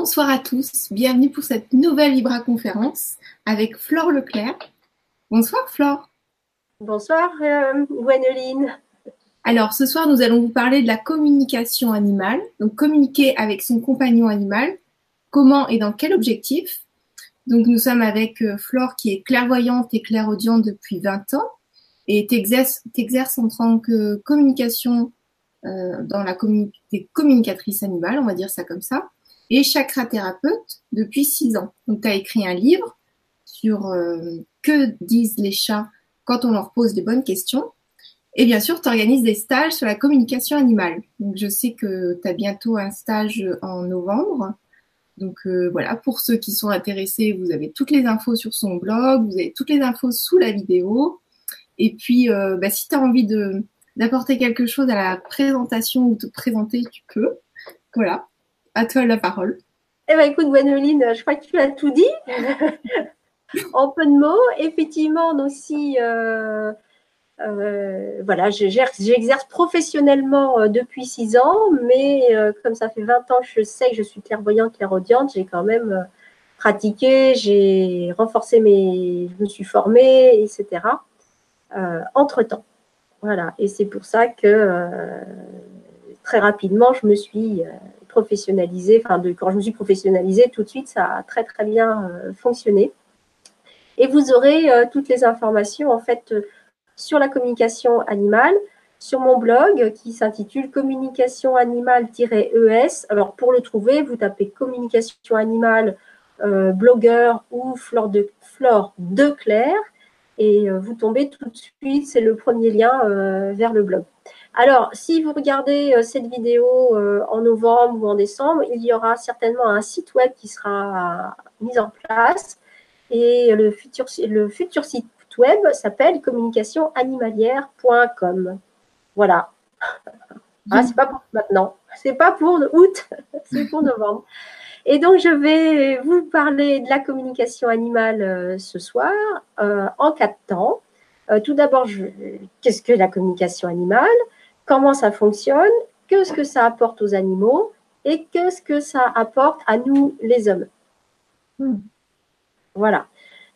Bonsoir à tous, bienvenue pour cette nouvelle Libra conférence avec Flore Leclerc. Bonsoir Flore. Bonsoir euh, Alors ce soir nous allons vous parler de la communication animale, donc communiquer avec son compagnon animal, comment et dans quel objectif? Donc nous sommes avec euh, Flore qui est clairvoyante et clairaudiente depuis 20 ans et t'exerces, en tant que communication euh, dans la communauté communicatrice animale, on va dire ça comme ça et chakra-thérapeute depuis six ans. Donc, tu as écrit un livre sur euh, que disent les chats quand on leur pose les bonnes questions. Et bien sûr, tu organises des stages sur la communication animale. Donc, je sais que tu as bientôt un stage en novembre. Donc euh, voilà, pour ceux qui sont intéressés, vous avez toutes les infos sur son blog, vous avez toutes les infos sous la vidéo. Et puis, euh, bah, si tu as envie d'apporter quelque chose à la présentation ou te présenter, tu peux. Voilà. À toi la parole. Eh bien, écoute, Gwenoline, je crois que tu as tout dit. en peu de mots, effectivement, aussi, euh, euh, voilà, j'exerce professionnellement euh, depuis six ans, mais comme ça fait 20 ans que je sais que je suis clairvoyante, clairaudiente, j'ai quand même pratiqué, j'ai renforcé mes. Je me suis formée, etc. entre temps. Voilà, et c'est pour ça que très rapidement, je me suis professionnalisée, enfin de, quand je me suis professionnalisée, tout de suite, ça a très très bien euh, fonctionné. Et vous aurez euh, toutes les informations en fait euh, sur la communication animale, sur mon blog qui s'intitule communication animale-es. Alors pour le trouver, vous tapez communication animale blogueur ou Flore de, Flore de Claire et vous tombez tout de suite, c'est le premier lien vers le blog. Alors, si vous regardez euh, cette vidéo euh, en novembre ou en décembre, il y aura certainement un site web qui sera mis en place. Et le futur, le futur site web s'appelle communicationanimalière.com. Voilà. Ah, c'est pas pour maintenant. C'est pas pour août, c'est pour novembre. Et donc, je vais vous parler de la communication animale euh, ce soir en quatre temps. tout d'abord, qu'est-ce que la communication animale? Comment ça fonctionne, qu'est-ce que ça apporte aux animaux et qu'est-ce que ça apporte à nous, les hommes. Hmm. Voilà.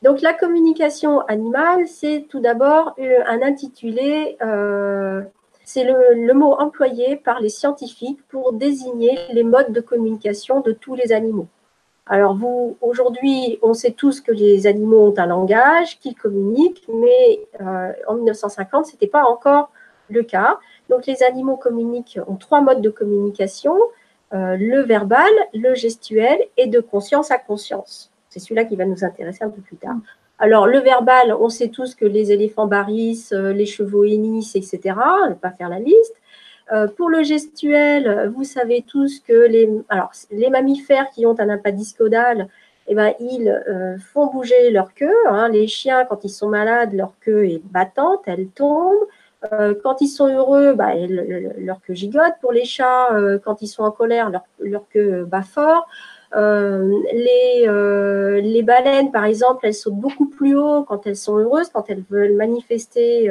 Donc la communication animale, c'est tout d'abord euh, un intitulé, euh, c'est le, mot employé par les scientifiques pour désigner les modes de communication de tous les animaux. Alors vous, aujourd'hui, on sait tous que les animaux ont un langage, qu'ils communiquent, mais euh, en 1950, ce n'était pas encore le cas. Donc les animaux communiquent, ont trois modes de communication, euh, le verbal, le gestuel et de conscience à conscience. C'est celui-là qui va nous intéresser un peu plus tard. Alors le verbal, on sait tous que les éléphants barrissent, euh, les chevaux hennissent, etc. On ne va pas faire la liste. Euh, pour le gestuel, vous savez tous que les, mammifères qui ont un impact caudal, eh ben, ils font bouger leur queue. Hein. Les chiens, quand ils sont malades, leur queue est battante, elle tombe. Euh, quand ils sont heureux, bah, leur queue gigote. Pour les chats, euh, quand ils sont en colère, leur, queue bat fort. Euh, les, les, baleines, par exemple, elles sautent beaucoup plus haut quand elles sont heureuses, quand elles veulent manifester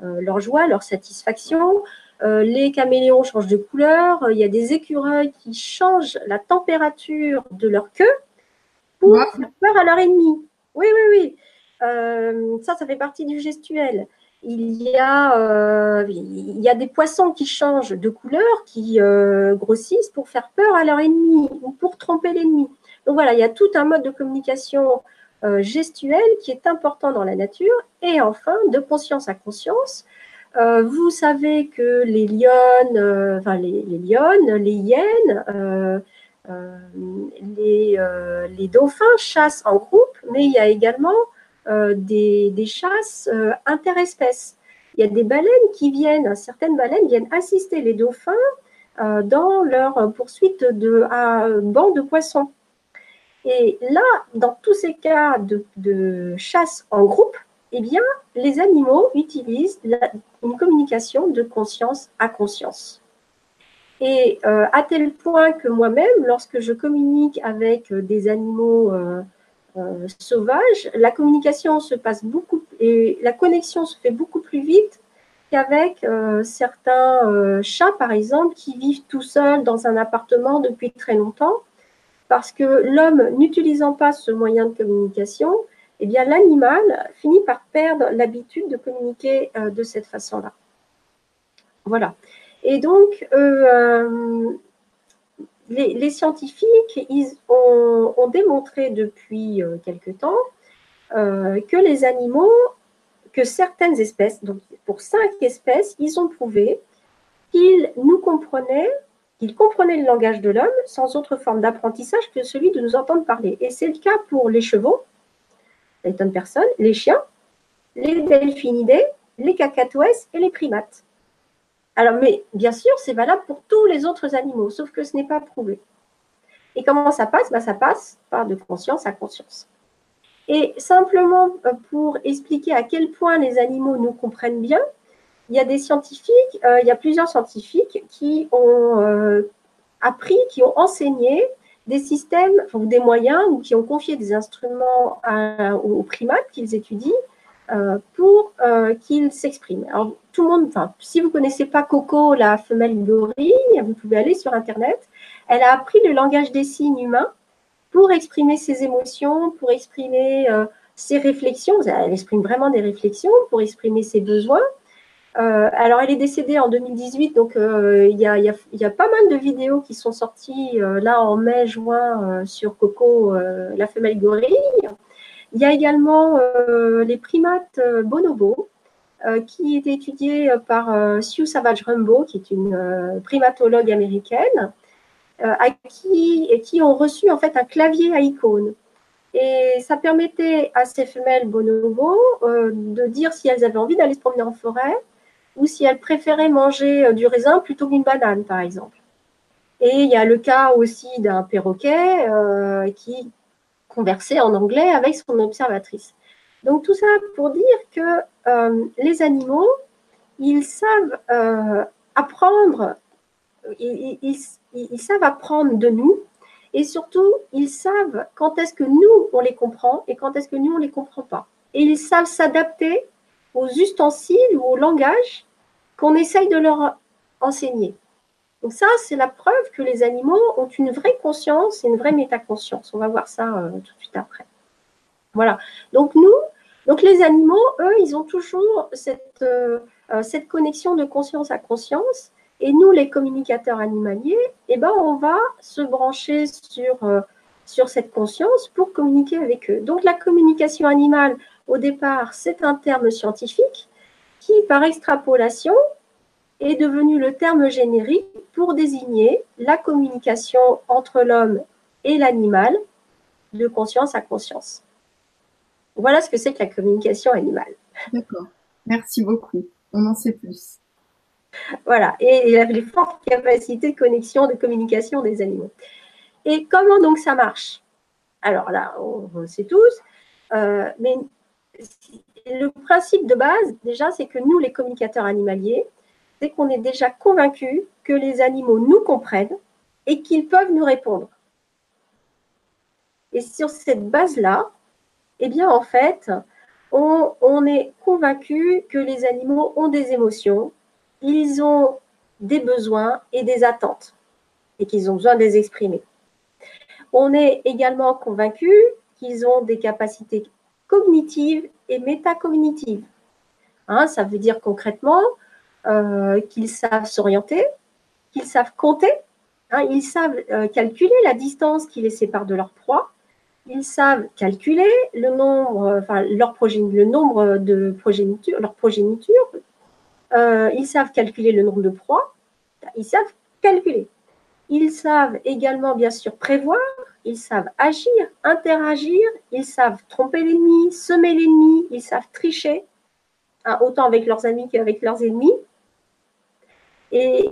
leur joie, leur satisfaction. les caméléons changent de couleur. Il y a des écureuils qui changent la température de leur queue pour faire peur à leur ennemi. Oui, oui, oui. ça, ça fait partie du gestuel il y, a, euh, il y a des poissons qui changent de couleur, qui euh, grossissent pour faire peur à leur ennemi ou pour tromper l'ennemi. Donc voilà, il y a tout un mode de communication euh, gestuelle qui est important dans la nature. Et enfin, de conscience à conscience, vous savez que les lionnes, les, les, hyènes, les dauphins chassent en groupe, mais il y a également euh, des, chasses euh, interespèces. Il y a des baleines qui viennent, certaines baleines viennent assister les dauphins euh, dans leur poursuite de banc de poissons. Et là, dans tous ces cas de, chasse en groupe, eh bien, les animaux utilisent une communication de conscience à conscience. Et à tel point que moi-même, lorsque je communique avec des animaux sauvage, la communication se passe beaucoup et la connexion se fait beaucoup plus vite qu'avec euh, certains euh, chats, par exemple, qui vivent tout seuls dans un appartement depuis très longtemps parce que l'homme n'utilisant pas ce moyen de communication, eh bien l'animal finit par perdre l'habitude de communiquer euh, de cette façon-là. Voilà. Et donc, euh, les, scientifiques ont, démontré depuis quelque temps que les animaux, que certaines espèces, donc pour cinq espèces, ils ont prouvé qu'ils nous comprenaient qu'ils comprenaient le langage de l'homme sans autre forme d'apprentissage que celui de nous entendre parler. Et c'est le cas pour les chevaux, les tonnes personnes, les chiens, les delphinidés, les cacatoès et les primates. Alors, mais bien sûr, c'est valable pour tous les autres animaux, sauf que ce n'est pas prouvé. Et comment ça passe? Ben, Ça passe par de conscience à conscience. Et simplement euh, pour expliquer à quel point les animaux nous comprennent bien, il y a des scientifiques, euh, il y a plusieurs scientifiques qui ont euh, appris, qui ont enseigné des systèmes ou des moyens ou qui ont confié des instruments aux primates qu'ils étudient pour qu'ils s'expriment. Alors, tout le monde, enfin, si vous ne connaissez pas Coco, la femelle gorille, vous pouvez aller sur Internet. Elle a appris le langage des signes humains pour exprimer ses émotions, pour exprimer ses réflexions. Elle exprime vraiment des réflexions, pour exprimer ses besoins. Euh, alors, elle est décédée en 2018, donc euh, il y, a, pas mal de vidéos qui sont sorties euh, là en mai-juin sur Coco, la femelle gorille. Il y a également les primates bonobo, qui est étudiée par Sue Savage Rumbo, qui est une primatologue américaine, à qui, et qui ont reçu en fait un clavier à icônes. Et ça permettait à ces femelles bonobo de dire si elles avaient envie d'aller se promener en forêt, ou si elle préférait manger euh, du raisin plutôt qu'une banane, par exemple. Et il y a le cas aussi d'un perroquet euh, qui conversait en anglais avec son observatrice. Donc tout ça pour dire que euh, les animaux, ils savent apprendre, ils, savent apprendre de nous, et surtout, ils savent quand est-ce que nous, on les comprend et quand est-ce que nous, on les comprend pas. Et ils savent s'adapter aux ustensiles ou au langage qu'on essaye de leur enseigner. Donc ça, c'est la preuve que les animaux ont une vraie conscience et une vraie métaconscience. On va voir ça euh, tout de suite après. Voilà. Donc nous, donc les animaux, eux, ils ont toujours cette, euh, euh, cette connexion de conscience à conscience. Et nous, les communicateurs animaliers, eh ben, on va se brancher sur, sur cette conscience pour communiquer avec eux. Donc la communication animale, au départ, c'est un terme scientifique qui, par extrapolation, est devenu le terme générique pour désigner la communication entre l'homme et l'animal de conscience à conscience. Voilà ce que c'est que la communication animale. D'accord. Merci beaucoup. On en sait plus. Voilà. Et il a les fortes capacités de connexion, de communication des animaux. Et comment donc ça marche? Alors là, on, le sait tous. Euh, mais le principe de base, déjà, c'est que nous, les communicateurs animaliers, c'est qu'on est déjà convaincu que les animaux nous comprennent et qu'ils peuvent nous répondre. Et sur cette base-là, eh bien, en fait, on, est convaincu que les animaux ont des émotions, ils ont des besoins et des attentes, et qu'ils ont besoin de les exprimer. On est également convaincu qu'ils ont des capacités cognitives et métacognitives. Hein, ça veut dire concrètement euh, qu'ils savent s'orienter, qu'ils savent compter, hein, ils savent euh, calculer la distance qui les sépare de leur proie, ils savent calculer le nombre, de progéniture, leur progéniture, euh, ils savent calculer le nombre de proies, ils savent calculer. Ils savent également, bien sûr, prévoir, ils savent agir, interagir, ils savent tromper l'ennemi, semer l'ennemi, ils savent tricher, hein, autant avec leurs amis qu'avec leurs ennemis. Et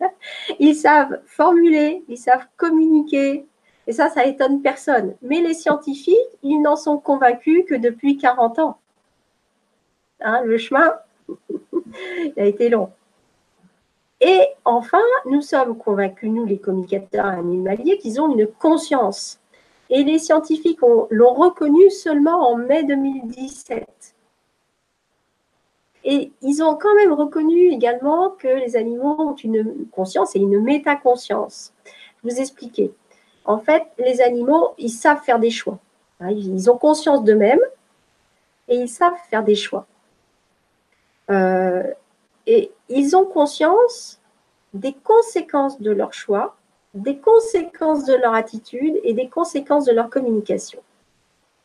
ils savent formuler, ils savent communiquer. Et ça, ça étonne personne. Mais les scientifiques, ils n'en sont convaincus que depuis 40 ans. Hein, le chemin, a été long. Et enfin, nous sommes convaincus, nous les communicateurs animaliers, qu'ils ont une conscience. Et les scientifiques l'ont reconnu seulement en mai 2017. Et ils ont quand même reconnu également que les animaux ont une conscience et une métaconscience. Je vous expliquer. en fait, les animaux, ils savent faire des choix. Hein, ils ont conscience d'eux-mêmes et ils savent faire des choix. Euh, et ils ont conscience des conséquences de leurs choix, des conséquences de leur attitude et des conséquences de leur communication.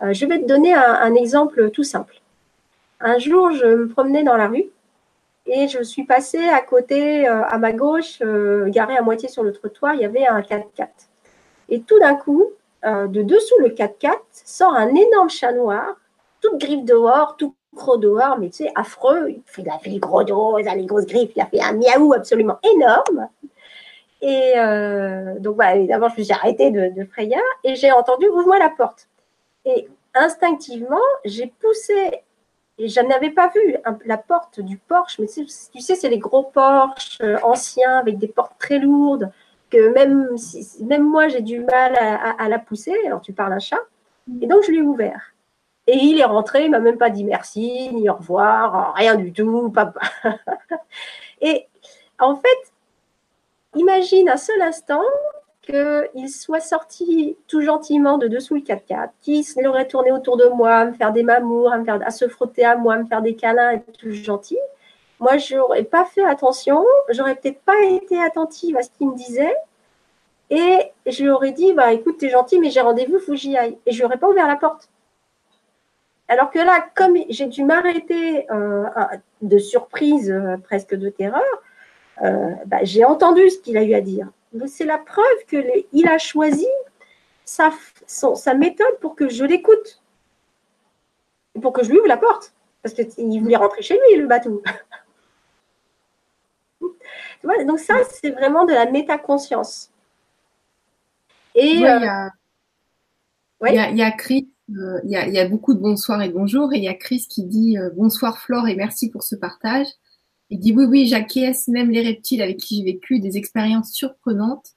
Euh, je vais te donner un, exemple tout simple. Un jour, je me promenais dans la rue et je suis passée à côté, euh, à ma gauche, garé à moitié sur le trottoir, il y avait un 4x4. Et tout d'un coup, de dessous le 4x4 sort un énorme chat noir, toute griffe dehors, tout gros dehors, mais tu sais, affreux. Il a fait les gros dos, il a les grosses griffes, il a fait un miaou absolument énorme. Et euh, donc, bah, évidemment, je me suis arrêtée de, de et j'ai entendu ouvre-moi la porte. Et instinctivement, j'ai poussé, je n'avais pas vu la porte du Porsche, mais tu sais, c'est les gros Porsche euh, anciens avec des portes très lourdes, que même, moi, j'ai du mal à, la pousser. Alors, tu parles un chat. Et donc, je lui ai ouvert. Et il est rentré, il m'a même pas dit merci, ni au revoir, rien du tout. Papa. Et en fait, imagine un seul instant qu'il soit sorti tout gentiment de dessous le 4x4, qu'il aurait tourné autour de moi, à me faire des mamours, à, faire, à se frotter à moi, à me faire des câlins, et tout gentil. Moi, je n'aurais pas fait attention, j'aurais peut-être pas été attentive à ce qu'il me disait, et je lui aurais dit, bah écoute, tu es gentil, mais j'ai rendez-vous, faut que j'y aille. Et je n'aurais pas ouvert la porte. Alors que là, comme j'ai dû m'arrêter euh, de surprise, euh, presque de terreur, euh, bah, j'ai entendu ce qu'il a eu à dire. C'est la preuve qu'il a choisi sa, méthode pour que je l'écoute. Pour que je lui ouvre la porte. Parce qu'il voulait rentrer chez lui, le bateau. donc ça, c'est vraiment de la métaconscience. Et il y, a, il y a Chris euh, il y, a, beaucoup de bonsoir et de bonjour. Et il y a Chris qui dit euh, bonsoir Flore et merci pour ce partage. Il dit oui, oui, j'acquiesce même les reptiles avec qui j'ai vécu des expériences surprenantes.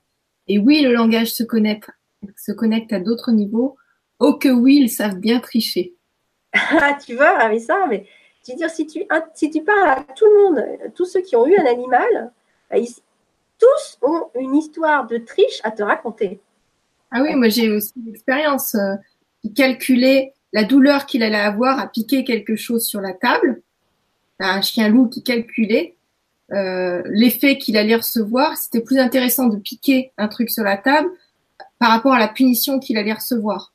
Et oui, le langage se connecte, se connecte à d'autres niveaux. Oh que oui, ils savent bien tricher. Ah, tu vois, avec ça, mais je veux dire, si tu, si tu parles à tout le monde, tous ceux qui ont eu un animal, bah, tous ont une histoire de triche à te raconter. Ah oui, moi j'ai aussi l'expérience. Euh, il calculait la douleur qu'il allait avoir à piquer quelque chose sur la table. Un chien loup qui calculait euh, l'effet qu'il allait recevoir. C'était plus intéressant de piquer un truc sur la table par rapport à la punition qu'il allait recevoir.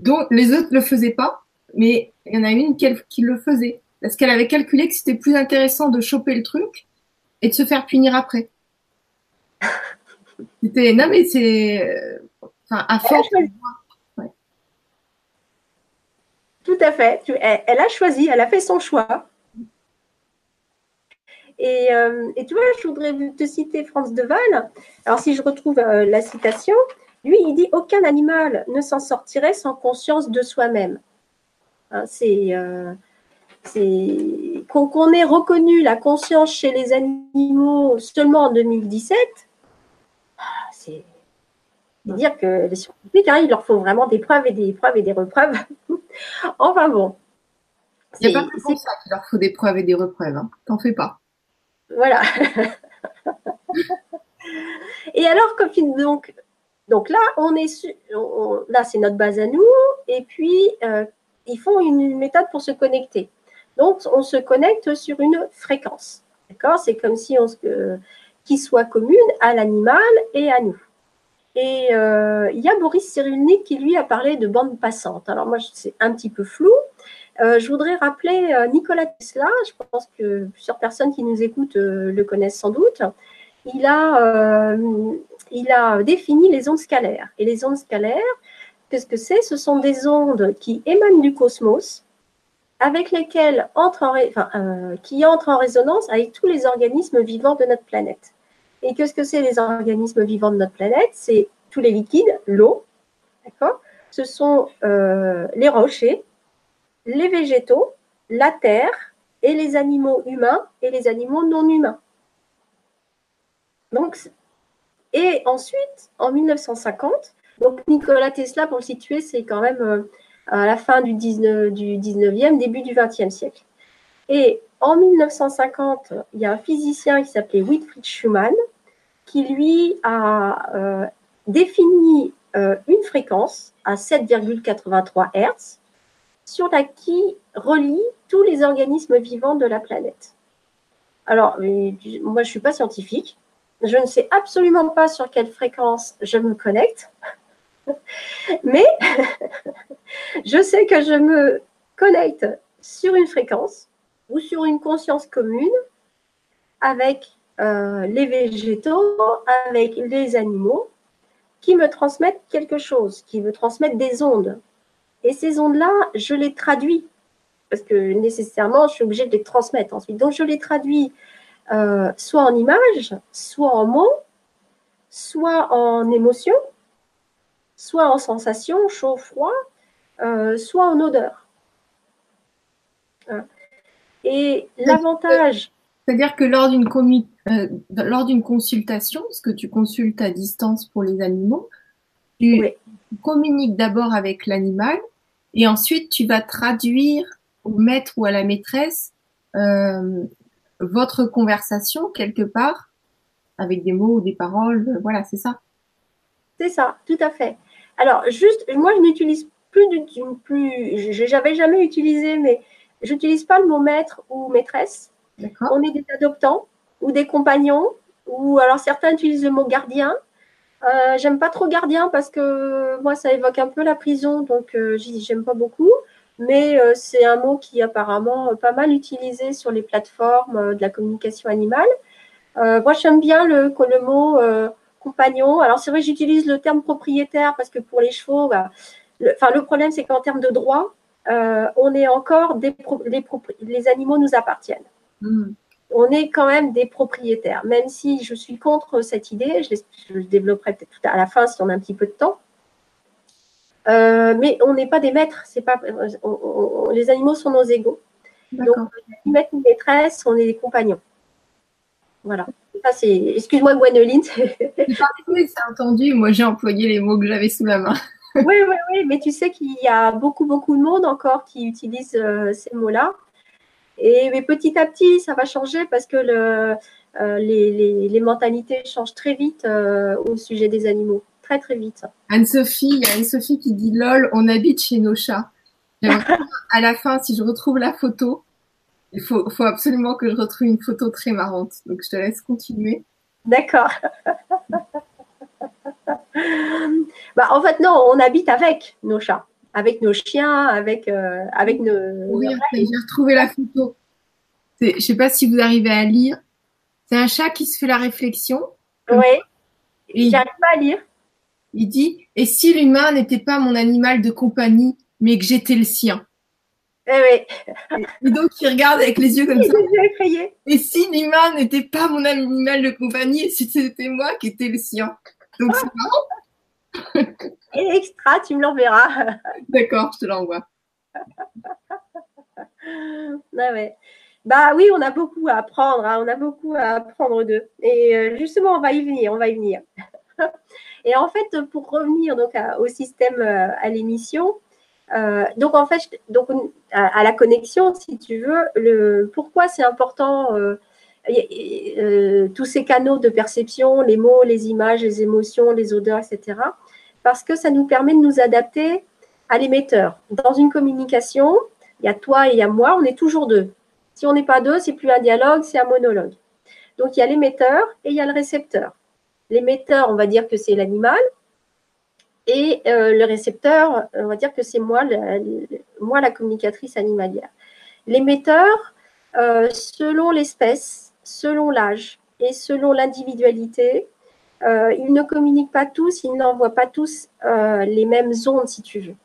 Donc les autres le faisaient pas, mais il y en a une qui, qui le faisait parce qu'elle avait calculé que c'était plus intéressant de choper le truc et de se faire punir après. C'était non mais c'est euh, enfin à force. Tout à fait. Elle, a choisi, elle a fait son choix. Euh, et, tu vois, je voudrais te citer Franz de Waal. Alors, si je retrouve euh, la citation, lui, il dit Aucun animal ne s'en sortirait sans conscience de soi-même. Hein, c'est. Euh, qu'on ait reconnu la conscience chez les animaux seulement en 2017, c'est dire que les scientifiques, hein, il leur faut vraiment des preuves et des preuves et des repreuves. enfin bon. C'est pas pour ça qu'il leur faut des preuves et des repreuves. Hein. T'en fais pas. Voilà. et alors, donc, donc là, on est là, c'est notre base à nous. Et puis, euh, ils font une méthode pour se connecter. Donc, on se connecte sur une fréquence. D'accord? C'est comme si on se, qui soit commune à l'animal et à nous. Et euh, il y a Boris Cyrulnik qui, lui, a parlé de bande passante. Alors, moi, c'est un petit peu flou. Euh, je voudrais rappeler euh, Nikola Tesla. Je pense que plusieurs personnes qui nous écoutent le connaissent sans doute. Il a, il a défini les ondes scalaires. Et les ondes scalaires, qu'est-ce que c'est? Ce sont des ondes qui émanent du cosmos, avec lesquelles entrent en, enfin, qui entrent en résonance avec tous les organismes vivants de notre planète. Et qu'est-ce que c'est les organismes vivants de notre planète? C'est tous les liquides, l'eau, d'accord? Ce sont euh, les rochers, les végétaux, la terre et les animaux humains et les animaux non humains. Donc, et ensuite, en 1950, donc Nikola Tesla, pour le situer, c'est quand même euh, à la fin du, 19, du 19e, début du 20e siècle. Et en 1950, il y a un physicien qui s'appelait Wilfried Schumann qui lui a euh, défini une fréquence à 7,83 Hz sur la qui relie tous les organismes vivants de la planète. Alors, moi, je ne suis pas scientifique. Je ne sais absolument pas sur quelle fréquence je me connecte. Mais je sais que je me connecte sur une fréquence ou sur une conscience commune avec euh, les végétaux, avec les animaux, qui me transmettent quelque chose, qui me transmettent des ondes. Et ces ondes-là, je les traduis, parce que nécessairement, je suis obligée de les transmettre ensuite. Donc, je les traduis euh, soit en images, soit en mots, soit en émotions, soit en sensations, chaud, froid, euh, soit en odeur. Hein. Et l'avantage. C'est-à-dire que lors d'une euh, lors d'une consultation, parce que tu consultes à distance pour les animaux, tu communiques d'abord avec l'animal et ensuite tu vas traduire au maître ou à la maîtresse euh, votre conversation quelque part avec des mots ou des paroles. Voilà, c'est ça. C'est ça, tout à fait. Alors, juste, moi, je n'utilise plus du plus, j'avais jamais utilisé, mais j'utilise pas le mot maître ou maîtresse. On est des adoptants ou des compagnons, ou alors certains utilisent le mot gardien. Euh, j'aime pas trop gardien parce que moi, ça évoque un peu la prison, donc euh, j'aime pas beaucoup. Mais euh, c'est un mot qui est apparemment pas mal utilisé sur les plateformes de la communication animale. moi, j'aime bien le, mot compagnon. Alors c'est vrai, j'utilise le terme propriétaire parce que pour les chevaux, bah, le, problème c'est qu'en termes de droit, on est encore des les, les, animaux nous appartiennent. Hmm. On est quand même des propriétaires, même si je suis contre cette idée. Je, le développerai peut-être tout à la fin si on a un petit peu de temps. Euh, mais on n'est pas des maîtres. C'est pas. les animaux sont nos égaux. Donc, ni maître ni maîtresse, on est des compagnons. Voilà. Excuse-moi, Gwenoline. c'est entendu. Moi, j'ai employé les mots que j'avais sous la main. oui, oui, oui. Mais tu sais qu'il y a beaucoup, beaucoup de monde encore qui utilise euh, ces mots-là. Et mais petit à petit, ça va changer parce que le, euh, les, mentalités changent très vite euh, au sujet des animaux. Très, très vite. Anne-Sophie, il y a Anne-Sophie qui dit lol, on habite chez nos chats. à la fin, si je retrouve la photo, il faut, absolument que je retrouve une photo très marrante. Donc, je te laisse continuer. D'accord. bah, en fait, non, on habite avec nos chats, avec nos chiens, avec, euh, avec nos. Oui, j'ai retrouvé la photo. Je ne sais pas si vous arrivez à lire. C'est un chat qui se fait la réflexion. Oui. J'arrive pas à lire. Il dit Et si l'humain n'était pas mon animal de compagnie, mais que j'étais le sien? Eh Et donc, il regarde avec les yeux comme ça. Et si l'humain n'était pas mon animal de compagnie, si c'était moi qui étais le sien? Donc, c'est marrant. Et extra, tu me l'enverras. D'accord, je te l'envoie. ah ouais. Bah oui, on a beaucoup à apprendre, hein. on a beaucoup à apprendre d'eux. Et euh, justement, on va y venir, on va y venir. Et en fait, pour revenir donc au système, euh, à l'émission, euh, donc en fait, donc à, la connexion, si tu veux, le, pourquoi c'est important euh, euh, tous ces canaux de perception, les mots, les images, les émotions, les odeurs, etc. Parce que ça nous permet de nous adapter à l'émetteur. Dans une communication, il y a toi et il y a moi, on est toujours deux. Si on n'est pas deux, c'est plus un dialogue, c'est un monologue. Donc il y a l'émetteur et il y a le récepteur. L'émetteur, on va dire que c'est l'animal, et euh, le récepteur, on va dire que c'est moi, moi la communicatrice animalière. L'émetteur, euh, selon l'espèce, selon l'âge et selon l'individualité, euh, ils ne communiquent pas tous, ils n'envoient pas tous les mêmes ondes, si tu veux.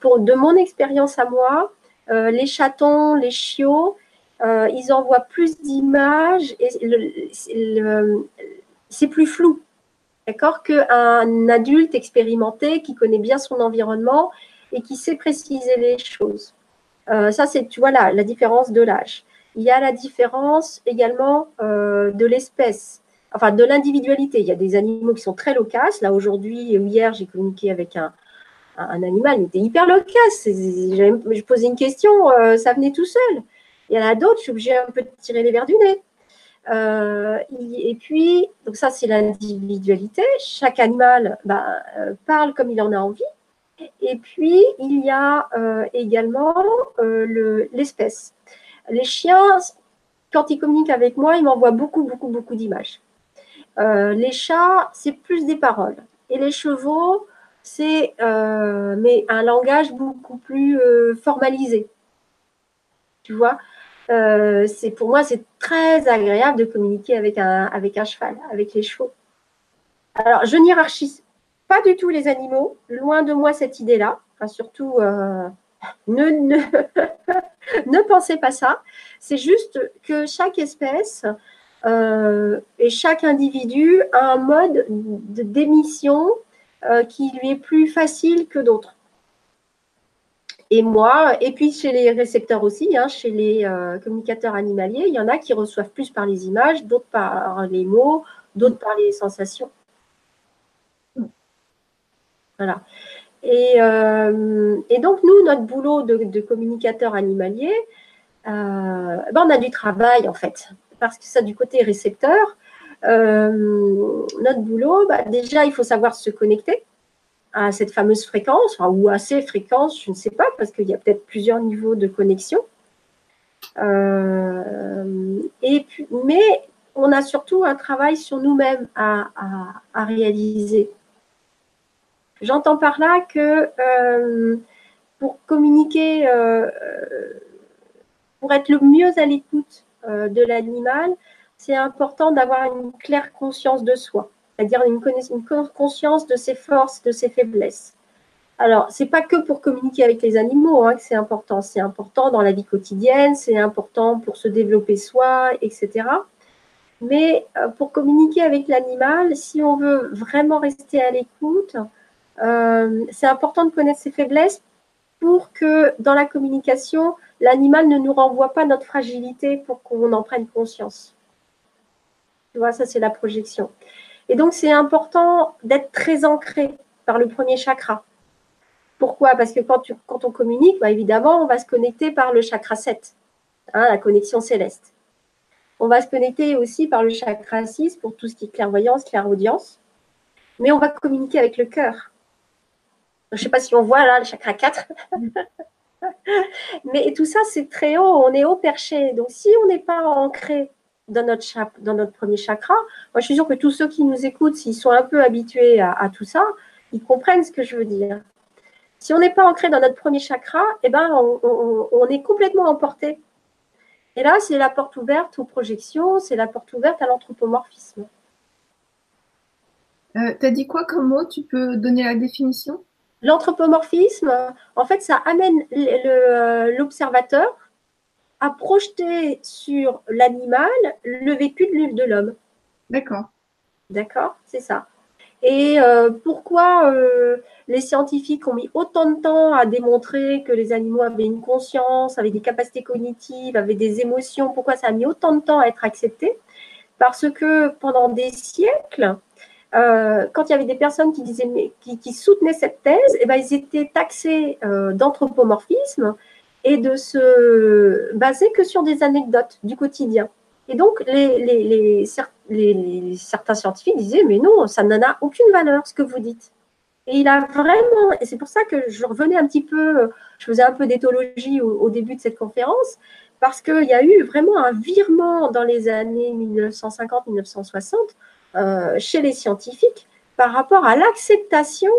pour, de mon expérience à moi, les chatons, les chiots, ils envoient plus d'images et c'est plus flou d'accord, qu'un adulte expérimenté qui connaît bien son environnement et qui sait préciser les choses. Euh, ça, c'est, tu vois, là, la différence de l'âge. Il y a la différence également euh, de l'espèce, enfin de l'individualité. Il y a des animaux qui sont très loquaces. Là, aujourd'hui ou hier, j'ai communiqué avec un, animal, il était hyper loquace. Je posais une question, euh, ça venait tout seul. Il y en a d'autres, je suis obligée un peu de tirer les verres du nez. et puis, donc ça c'est l'individualité. Chaque animal bah, parle comme il en a envie. Et puis, il y a également l'espèce. Les chiens, quand ils communiquent avec moi, ils m'envoient beaucoup, beaucoup, beaucoup d'images. les chats, c'est plus des paroles. Et les chevaux, c'est euh, un langage beaucoup plus euh, formalisé. Tu vois, euh, c'est pour moi c'est très agréable de communiquer avec un avec un cheval, avec les chevaux. Alors je n'hierarchise pas du tout les animaux, loin de moi cette idée-là. surtout ne, pensez pas ça. C'est juste que chaque espèce et chaque individu a un mode d'émission euh, qui lui est plus facile que d'autres. Et moi, et puis chez les récepteurs aussi, hein, chez les euh, communicateurs animaliers, il y en a qui reçoivent plus par les images, d'autres par les mots, d'autres par les sensations. Voilà. Et, euh, donc, nous, notre boulot de, communicateur animalier, ben, on a du travail en fait, parce que ça, du côté récepteur, euh, notre boulot, bah, déjà, il faut savoir se connecter à cette fameuse fréquence, ou à ces fréquences, je ne sais pas, parce qu'il y a peut-être plusieurs niveaux de connexion. Euh, et mais on a surtout un travail sur nous-mêmes à, réaliser. J'entends par là que euh, pour communiquer, pour être le mieux à l'écoute de l'animal, c'est important d'avoir une claire conscience de soi, c'est-à-dire une, conscience de ses forces, de ses faiblesses. Alors, c'est pas que pour communiquer avec les animaux hein, que c'est important. C'est important dans la vie quotidienne, c'est important pour se développer soi, etc. Mais euh, pour communiquer avec l'animal, si on veut vraiment rester à l'écoute, euh, c'est important de connaître ses faiblesses pour que dans la communication, l'animal ne nous renvoie pas notre fragilité pour qu'on en prenne conscience. Tu vois, ça, c'est la projection. Et donc, c'est important d'être très ancré par le premier chakra. Pourquoi? Parce que quand, quand on communique, bah, évidemment, on va se connecter par le chakra 7, hein, la connexion céleste. On va se connecter aussi par le chakra 6 pour tout ce qui est clairvoyance, clairaudience. Mais on va communiquer avec le cœur. Je ne sais pas si on voit là le chakra 4. Mais tout ça, c'est très haut. On est haut perché. Donc, si on n'est pas ancré dans notre, dans notre premier chakra. Moi, je suis sûre que tous ceux qui nous écoutent, s'ils sont un peu habitués à, tout ça, ils comprennent ce que je veux dire. Si on n'est pas ancré dans notre premier chakra, eh ben, on, est complètement emporté. Et là, c'est la porte ouverte aux projections, c'est la porte ouverte à l'anthropomorphisme. Euh, tu as dit quoi comme mot? Tu peux donner la définition? L'anthropomorphisme, en fait, ça amène euh, l'observateur à projeter sur l'animal le vécu de l'homme. D'accord. D'accord, c'est ça. Et euh, pourquoi euh, les scientifiques ont mis autant de temps à démontrer que les animaux avaient une conscience, avaient des capacités cognitives, avaient des émotions? Pourquoi ça a mis autant de temps à être accepté? Parce que pendant des siècles, euh, quand il y avait des personnes qui, disaient, qui, soutenaient cette thèse, eh ben, ils étaient taxés d'anthropomorphisme et de se baser que sur des anecdotes du quotidien. Et donc, certains scientifiques disaient, mais non, ça n'en a aucune valeur, ce que vous dites. Et il a vraiment, et c'est pour ça que je revenais un petit peu, je faisais un peu d'éthologie au, début de cette conférence, parce qu'il y a eu vraiment un virement dans les années 1950-1960 euh, chez les scientifiques par rapport à l'acceptation,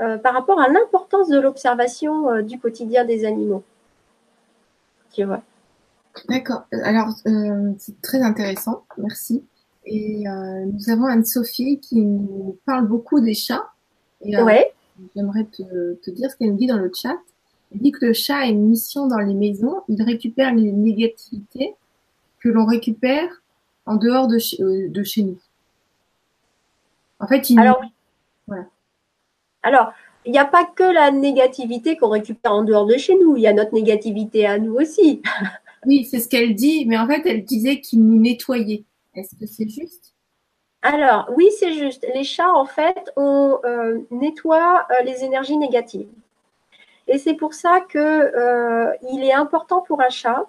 euh, par rapport à l'importance de l'observation euh, du quotidien des animaux. D'accord. Alors, euh, c'est très intéressant. Merci. Et euh, nous avons Anne-Sophie qui nous parle beaucoup des chats. Et, euh, J'aimerais te, dire ce qu'elle nous dit dans le chat. Elle dit que le chat a une mission dans les maisons. Il récupère les négativités que l'on récupère en dehors de chez, de chez nous. En fait, il. Alors, voilà. Alors, il n'y a pas que la négativité qu'on récupère en dehors de chez nous, il y a notre négativité à nous aussi. oui, c'est ce qu'elle dit, mais en fait, elle disait qu'il nous nettoyait. Est-ce que c'est juste? Alors, oui, c'est juste. Les chats, en fait, on euh, nettoie euh, les énergies négatives. Et c'est pour ça qu'il euh, est important pour un chat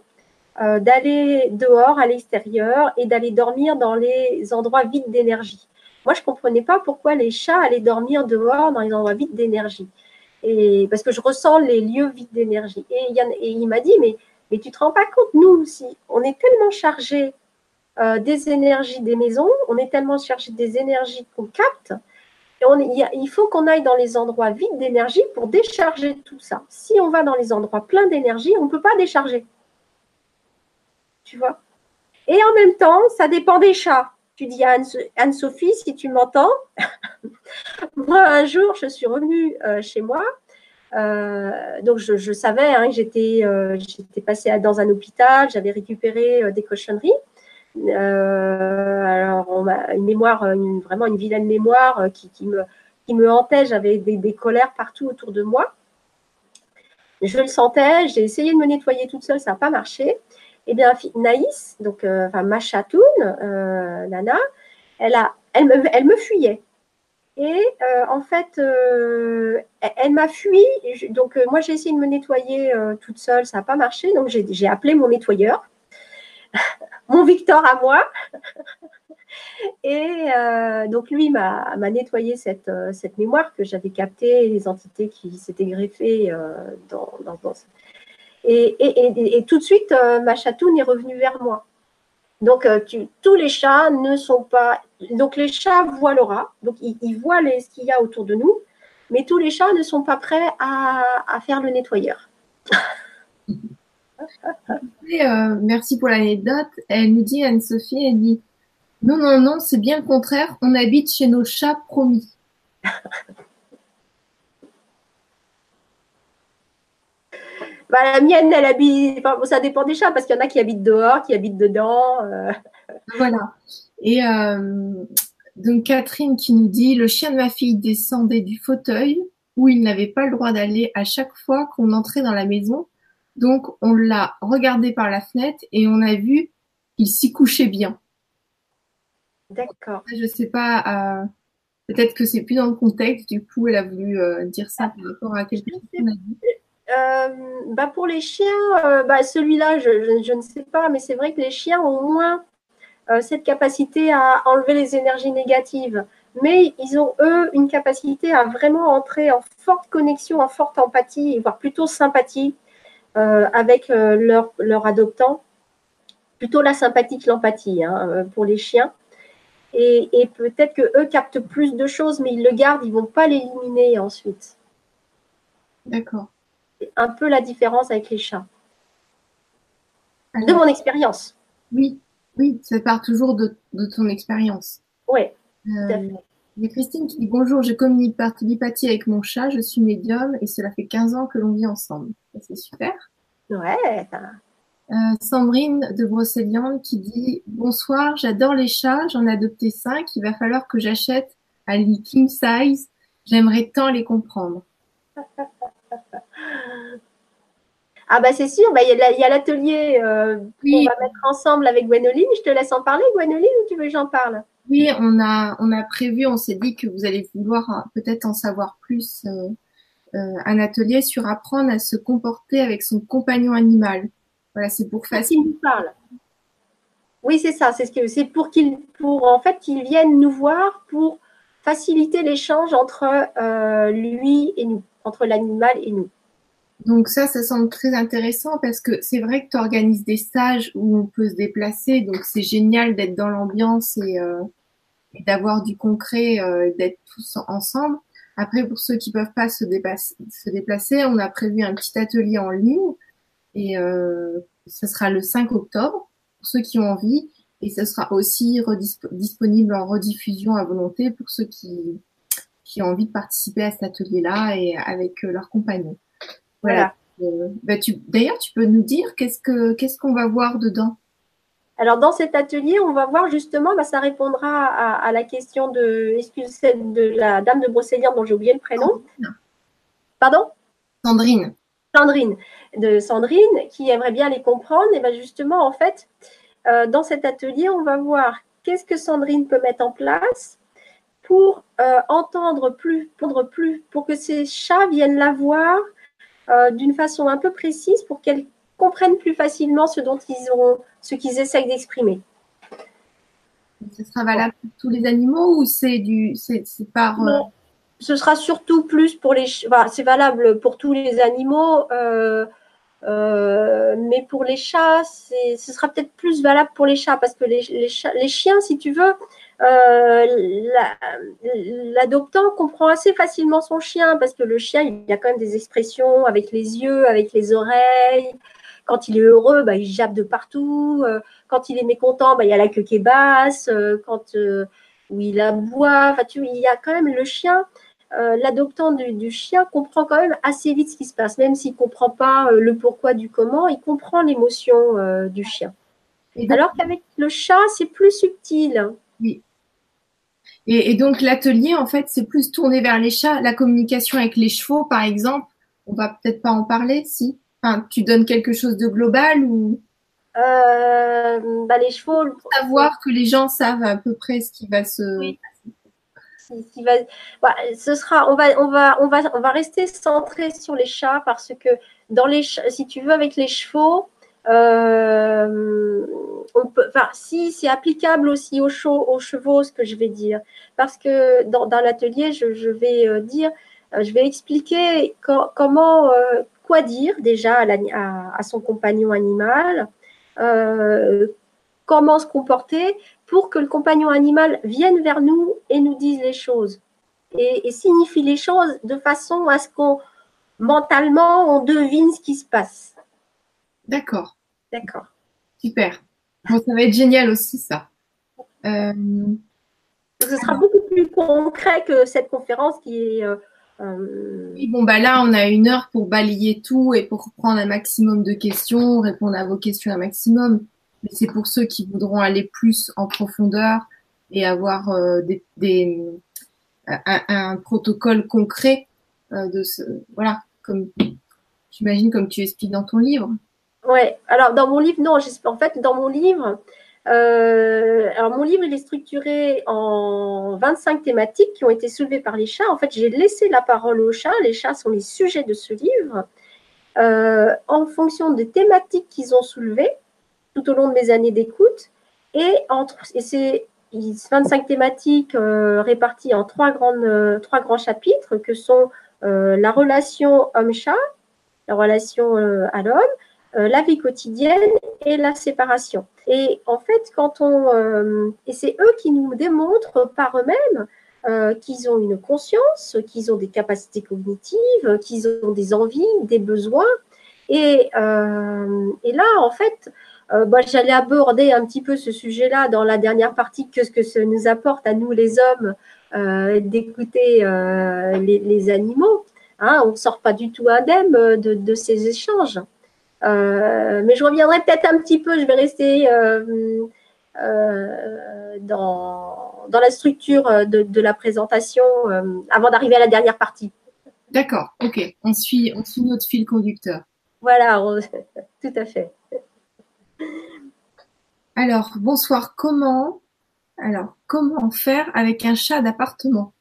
d'aller dehors, à l'extérieur, et d'aller dormir dans les endroits vides d'énergie. Moi, je ne comprenais pas pourquoi les chats allaient dormir dehors dans les endroits vides d'énergie. Et parce que je ressens les lieux vides d'énergie. Et, il m'a dit, mais, mais tu te rends pas compte, nous aussi, on est tellement chargés euh, des énergies des maisons, on est tellement chargé des énergies qu'on capte, et il faut qu'on aille dans les endroits vides d'énergie pour décharger tout ça. Si on va dans les endroits pleins d'énergie, on ne peut pas décharger. Tu vois? Et en même temps, ça dépend des chats tu dis à Anne-Sophie, si tu m'entends, moi, un jour, je suis revenue euh, chez moi. Euh, donc, je, savais hein, que j'étais euh, passée dans un hôpital, j'avais récupéré des cochonneries. alors, on a une mémoire, vraiment une vilaine mémoire qui, me, hantait. J'avais des, colères partout autour de moi. Je le sentais, j'ai essayé de me nettoyer toute seule, ça n'a pas marché. Eh bien, Naïs, donc euh, ma chatoune, euh, Nana, elle, me, fuyait. Et euh, en fait, elle m'a fui. Donc, moi, j'ai essayé de me nettoyer toute seule. Ça n'a pas marché. Donc, j'ai appelé mon nettoyeur, mon Victor à moi. Et donc, lui m'a nettoyé cette, cette, mémoire que j'avais captée, les entités qui s'étaient greffées dans, dans, dans, et, tout de suite, euh, ma chatoune est revenue vers moi. Donc, euh, tous les chats ne sont pas. Donc, les chats voient l'aura, donc ils, voient les, ce qu'il y a autour de nous, mais tous les chats ne sont pas prêts à, faire le nettoyeur. Euh, merci pour l'anecdote. Elle nous dit, Anne-Sophie, elle dit Non, non, non, c'est bien le contraire. On habite chez nos chats promis. Bah, la mienne, elle habite. ça dépend des chats parce qu'il y en a qui habitent dehors, qui habitent dedans. Euh. Voilà. Et euh, donc Catherine qui nous dit le chien de ma fille descendait du fauteuil où il n'avait pas le droit d'aller à chaque fois qu'on entrait dans la maison. Donc on l'a regardé par la fenêtre et on a vu qu'il s'y couchait bien. D'accord. Je sais pas. Euh, peut-être que c'est plus dans le contexte. Du coup, elle a voulu dire ça par rapport à quelque Euh, bah pour les chiens, euh, bah celui-là, je, ne sais pas, mais c'est vrai que les chiens ont moins euh, cette capacité à enlever les énergies négatives. Mais ils ont, eux, une capacité à vraiment entrer en forte connexion, en forte empathie, voire plutôt sympathie avec leur, leur adoptant. Plutôt la sympathie que l'empathie hein, pour les chiens. Et, et peut-être que eux captent plus de choses, mais ils le gardent, ils ne vont pas l'éliminer ensuite. D'accord un peu la différence avec les chats. de mon expérience. Oui, oui, ça part toujours de, ton expérience. Oui. Euh, il y a Christine qui dit Bonjour, je communique par télépathie avec mon chat, je suis médium et cela fait 15 ans que l'on vit ensemble. C'est super. Ouais. Euh, Sandrine de Brocéliande qui dit Bonsoir, j'adore les chats, j'en ai adopté 5, il va falloir que j'achète un lit king size, j'aimerais tant les comprendre. Ah bah c'est sûr, bah, il y a l'atelier euh, qu'on va mettre ensemble avec Gwénoline. Je te laisse en parler, Gwénoline, ou tu veux que j'en parle? Oui, on a, on a prévu, on s'est dit que vous allez vouloir hein, peut-être en savoir plus. Euh, euh, un atelier sur apprendre à se comporter avec son compagnon animal. Voilà, c'est pour faciliter. nous parle. Oui, c'est ça. C'est ce que c'est pour qu'il, pour en fait, qu'ils viennent nous voir pour faciliter l'échange entre lui et nous, entre l'animal et nous. Donc ça, ça semble très intéressant parce que c'est vrai que tu organises des stages où on peut se déplacer, donc c'est génial d'être dans l'ambiance et, euh, d'avoir du concret, euh, d'être tous ensemble. Après, pour ceux qui peuvent pas se, se, déplacer, on a prévu un petit atelier en ligne et euh, ce sera le 5 octobre pour ceux qui ont envie et ce sera aussi disponible en rediffusion à volonté pour ceux qui, qui ont envie de participer à cet atelier-là et avec euh, leurs compagnons. Voilà. Euh, bah, d'ailleurs, tu peux nous dire qu'est-ce que qu'est-ce qu'on va voir dedans? Alors dans cet atelier, on va voir justement, bah, ça répondra à, la question de, excuse, de la dame de Brocéliande dont j'ai oublié le prénom? Pardon? Sandrine. Sandrine, de Sandrine, qui aimerait bien les comprendre. Et bien justement, en fait, euh, dans cet atelier, on va voir qu'est-ce que Sandrine peut mettre en place pour euh, entendre plus, pour, plus, pour que ces chats viennent la voir euh, d'une façon un peu précise pour qu'elle comprennent plus facilement ce dont ils ont, ce qu'ils essayent d'exprimer. Ce sera valable pour tous les animaux ou c'est du, c'est par. Euh, ce sera surtout plus pour les. c'est valable pour tous les animaux, euh, euh, mais pour les chats, ce sera peut-être plus valable pour les chats parce que les, les, les chiens, si tu veux, l'adoptant comprend assez facilement son chien parce que le chien, il y a quand même des expressions avec les yeux, avec les oreilles. Quand il est heureux, bah, il jappe de partout. quand il est mécontent, bah, il y a la queue qui est basse. quand où il aboie, enfin, tu, il y a quand même le chien euh, l'adoptant du, chien comprend quand même assez vite ce qui se passe, même s'il ne comprend pas euh, le pourquoi du comment, il comprend l'émotion euh, du chien. Alors qu'avec le chat, c'est plus subtil. Oui. Et, donc l'atelier, en fait, c'est plus tourné vers les chats. La communication avec les chevaux, par exemple, on va peut-être pas en parler, si. Enfin, tu donnes quelque chose de global ou? Bah, les chevaux. Savoir que les gens savent à peu près ce qui va se. Oui bah, ce sera, on va, on va, on va, on va rester centré sur les chats parce que dans les, si tu veux, avec les chevaux, euh, on peut, enfin, si c'est applicable aussi aux, aux, chevaux, ce que je vais dire, parce que dans, dans l'atelier, je, je, vais euh, dire, euh, je vais expliquer comment, quoi dire déjà à, à, à, son compagnon animal, comment se comporter pour que le compagnon animal vienne vers nous et nous dise les choses et, signifie les choses de façon à ce qu'on mentalement on devine ce qui se passe. D'accord. D'accord. Super. Bon, ça va être génial aussi ça. Euh, ce sera beaucoup plus concret que cette conférence qui est. Euh, euh, oui, bon, bah là, on a une heure pour balayer tout et pour prendre un maximum de questions, répondre à vos questions un maximum mais c'est pour ceux qui voudront aller plus en profondeur et avoir euh, des, un, protocole concret euh, de ce, voilà, comme j'imagine comme tu expliques dans ton livre. Ouais. Alors dans mon livre, non, en fait dans mon livre, euh, alors mon livre il est structuré en 25 thématiques qui ont été soulevées par les chats. En fait, j'ai laissé la parole aux chats. Les chats sont les sujets de ce livre. en fonction des thématiques qu'ils ont soulevées, tout au long de mes années d'écoute. Et, entre, et c'est 25 thématiques euh, réparties en trois, grandes, euh, trois grands chapitres que sont euh, la relation homme-chat, la relation à l'homme, la vie quotidienne et la séparation. Et en fait, quand on et c'est eux qui nous démontrent par eux-mêmes qu'ils ont une conscience, qu'ils ont des capacités cognitives, qu'ils ont des envies, des besoins. Et, et là, en fait, euh, j'allais aborder un petit peu ce sujet-là dans la dernière partie, que ce que ça nous apporte à nous les hommes euh, d'écouter euh, les, animaux. Hein, on ne sort pas du tout indemne de, ces échanges. mais je reviendrai peut-être un petit peu, je vais rester dans, dans, la structure de, la présentation avant d'arriver à la dernière partie. D'accord, ok. On suit, on suit notre fil conducteur. Voilà, tout à fait. Alors, bonsoir. Comment alors comment faire avec un chat d'appartement?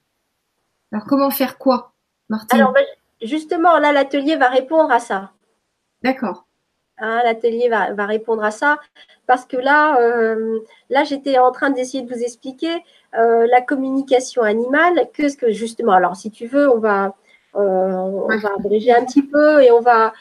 Alors comment faire quoi, Martine? Alors ben, justement, là l'atelier va répondre à ça. D'accord. Hein, l'atelier va, répondre à ça parce que là, euh, là j'étais en train d'essayer de vous expliquer euh, la communication animale. Que ce que justement, alors si tu veux, on va, euh, on va abréger un petit peu et on va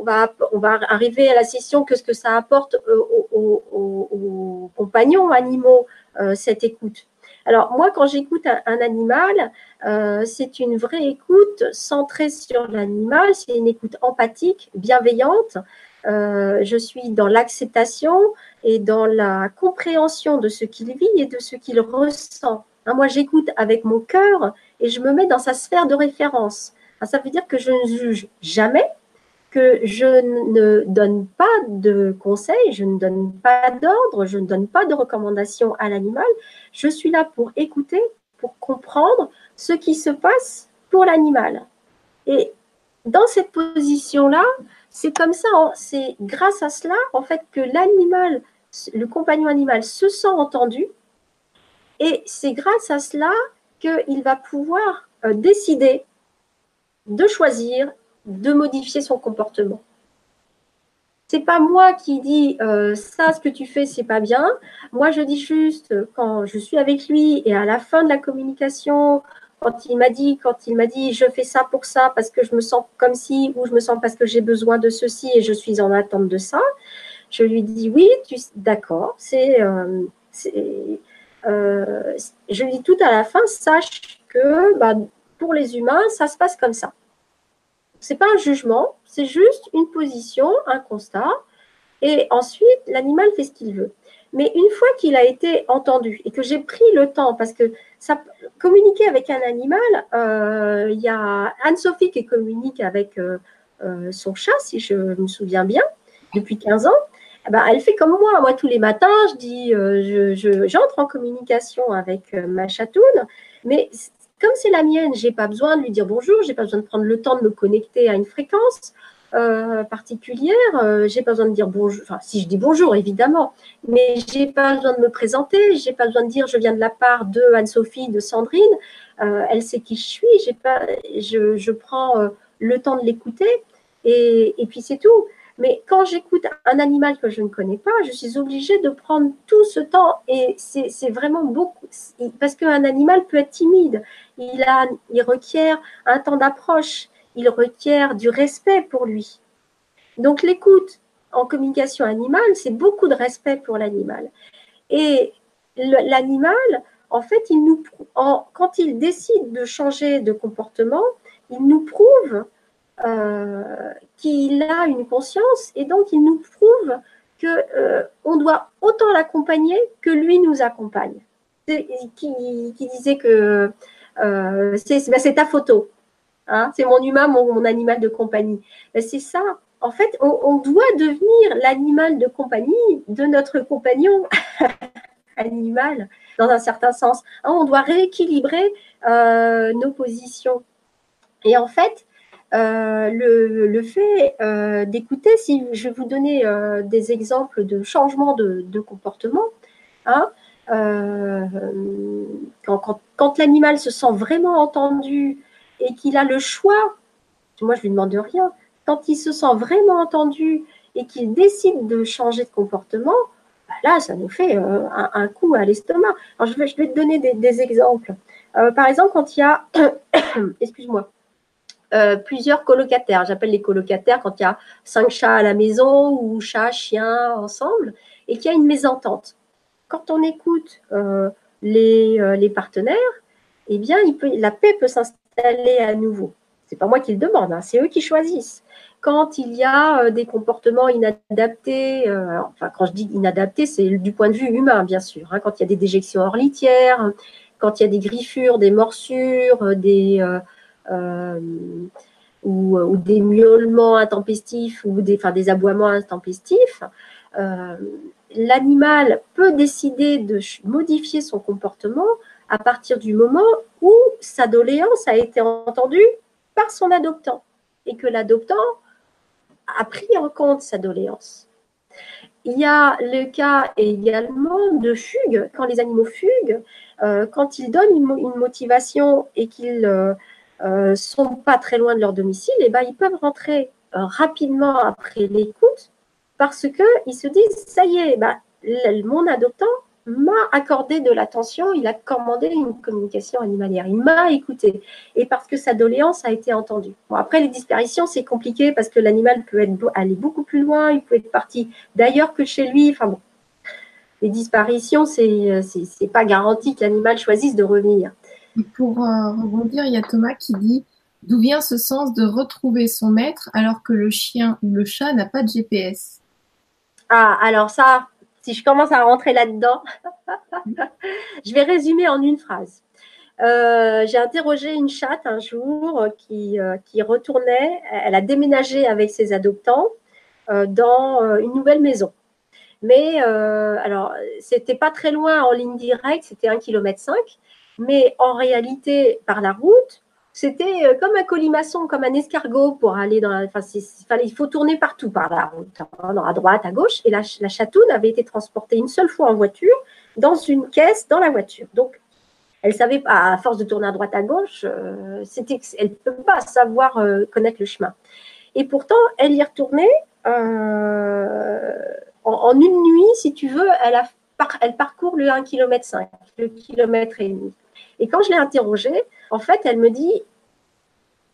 on va, on va arriver à la session que ce que ça apporte aux, compagnons animaux, euh, cette écoute? Alors moi, quand j'écoute un, animal, euh, c'est une vraie écoute centrée sur l'animal, c'est une écoute empathique, bienveillante. Euh, je suis dans l'acceptation et dans la compréhension de ce qu'il vit et de ce qu'il ressent. Hein, moi, j'écoute avec mon cœur et je me mets dans sa sphère de référence. ça veut dire que je ne juge jamais, que je ne donne pas de conseils, je ne donne pas d'ordre, je ne donne pas de recommandations à l'animal. Je suis là pour écouter, pour comprendre ce qui se passe pour l'animal. Et dans cette position-là, c'est comme ça, c'est grâce à cela, en fait, que l'animal, le compagnon animal se sent entendu. Et c'est grâce à cela qu'il va pouvoir euh, décider de choisir de modifier son comportement. c'est pas moi qui dis euh, ça, ce que tu fais, c'est pas bien. Moi, je dis juste quand je suis avec lui et à la fin de la communication, quand il m'a dit, quand il m'a dit, je fais ça pour ça parce que je me sens comme si, ou je me sens parce que j'ai besoin de ceci et je suis en attente de ça. Je lui dis oui, d'accord, c'est, euh, euh, je lui dis tout à la fin, sache que bah, pour les humains, ça se passe comme ça. C'est pas un jugement, c'est juste une position, un constat, et ensuite l'animal fait ce qu'il veut. Mais une fois qu'il a été entendu et que j'ai pris le temps, parce que ça, communiquer avec un animal, euh, il y a Anne-Sophie qui communique avec euh, euh, son chat, si je me souviens bien, depuis 15 ans. Eh ben, elle fait comme moi. Moi, tous les matins, je dis, je, j'entre en communication avec ma chatoune, mais comme c'est la mienne, j'ai pas besoin de lui dire bonjour, j'ai pas besoin de prendre le temps de me connecter à une fréquence. Euh, particulière. Euh, j'ai pas besoin de dire bonjour. Enfin, si je dis bonjour, évidemment, mais j'ai pas besoin de me présenter. J'ai pas besoin de dire je viens de la part de Anne-Sophie, de Sandrine. Euh, elle sait qui je suis. J'ai pas. Je, je prends le temps de l'écouter et, et puis c'est tout. Mais quand j'écoute un animal que je ne connais pas, je suis obligée de prendre tout ce temps et c'est vraiment beaucoup parce qu'un animal peut être timide. Il a, requiert un temps d'approche il requiert du respect pour lui. Donc l'écoute en communication animale, c'est beaucoup de respect pour l'animal. Et l'animal, en fait, il nous, quand il décide de changer de comportement, il nous prouve qu'il a une conscience et donc il nous prouve que euh, on doit autant l'accompagner que lui nous accompagne. Qui, disait que euh, ben, c'est ta photo. Hein, c'est mon humain, mon, animal de compagnie. Ben, c'est ça. En fait, on, doit devenir l'animal de compagnie de notre compagnon animal, dans un certain sens. Hein, on doit rééquilibrer euh, nos positions. Et en fait, euh, le, fait euh, d'écouter, si je vais vous donner des exemples de changement de, comportement, hein, quand l'animal se sent vraiment entendu, et qu'il a le choix, moi je lui demande rien, quand il se sent vraiment entendu et qu'il décide de changer de comportement, bah là, ça nous fait euh, un, coup à l'estomac. Je vais, je vais te donner des, exemples. Euh, par exemple, quand il y a, excuse-moi, euh, plusieurs colocataires, j'appelle les colocataires quand il y a cinq chats à la maison ou chats, chiens ensemble, et qu'il y a une mésentente. Quand on écoute les, les, partenaires, eh bien, la paix peut s'installer aller à nouveau. C'est pas moi qui le demande, hein, c'est eux qui choisissent. Quand il y a euh, des comportements inadaptés, euh, enfin quand je dis inadaptés, c'est du point de vue humain bien sûr. Hein, quand il y a des déjections hors litière, quand il y a des griffures, des morsures, des euh, ou, des miaulements intempestifs ou des, aboiements intempestifs, l'animal peut décider de modifier son comportement à partir du moment où sa doléance a été entendue par son adoptant et que l'adoptant a pris en compte sa doléance. Il y a le cas également de fugue, quand les animaux fuguent, euh, quand ils donnent une, motivation et qu'ils euh, euh, sont pas très loin de leur domicile, et eh ben, ils peuvent rentrer rapidement après l'écoute parce qu'ils se disent, ça y est, ben, mon adoptant m'a accordé de l'attention, il a commandé une communication animalière, il m'a écouté, et parce que sa doléance a été entendue. Bon, après, les disparitions, c'est compliqué parce que l'animal peut être, aller beaucoup plus loin, il peut être parti d'ailleurs que chez lui. Enfin bon, les disparitions, c'est c'est pas garanti que l'animal choisisse de revenir. Pour euh, rebondir, il y a Thomas qui dit D'où vient ce sens de retrouver son maître alors que le chien ou le chat n'a pas de GPS Ah, alors ça, si je commence à rentrer là-dedans, je vais résumer en une phrase. Euh, j'ai interrogé une chatte un jour qui, euh, qui, retournait, elle a déménagé avec ses adoptants dans une nouvelle maison. Mais alors, c'était pas très loin en ligne directe, c'était 1,5 km. Mais en réalité, par la route, c'était euh, comme un colimaçon, comme un escargot pour aller dans la. Enfin, il faut tourner partout par la route, hein, à droite, à gauche. Et la, chatoune avait été transportée une seule fois en voiture dans une caisse dans la voiture. Donc, elle savait pas, à force de tourner à droite, à gauche, euh, elle ne peut pas savoir euh, connaître le chemin. Et pourtant, elle y retournait en, une nuit, si tu veux, elle, a, elle parcourt le 1 km 5, le kilomètre et demi. Et quand je l'ai interrogée, en fait, elle me dit,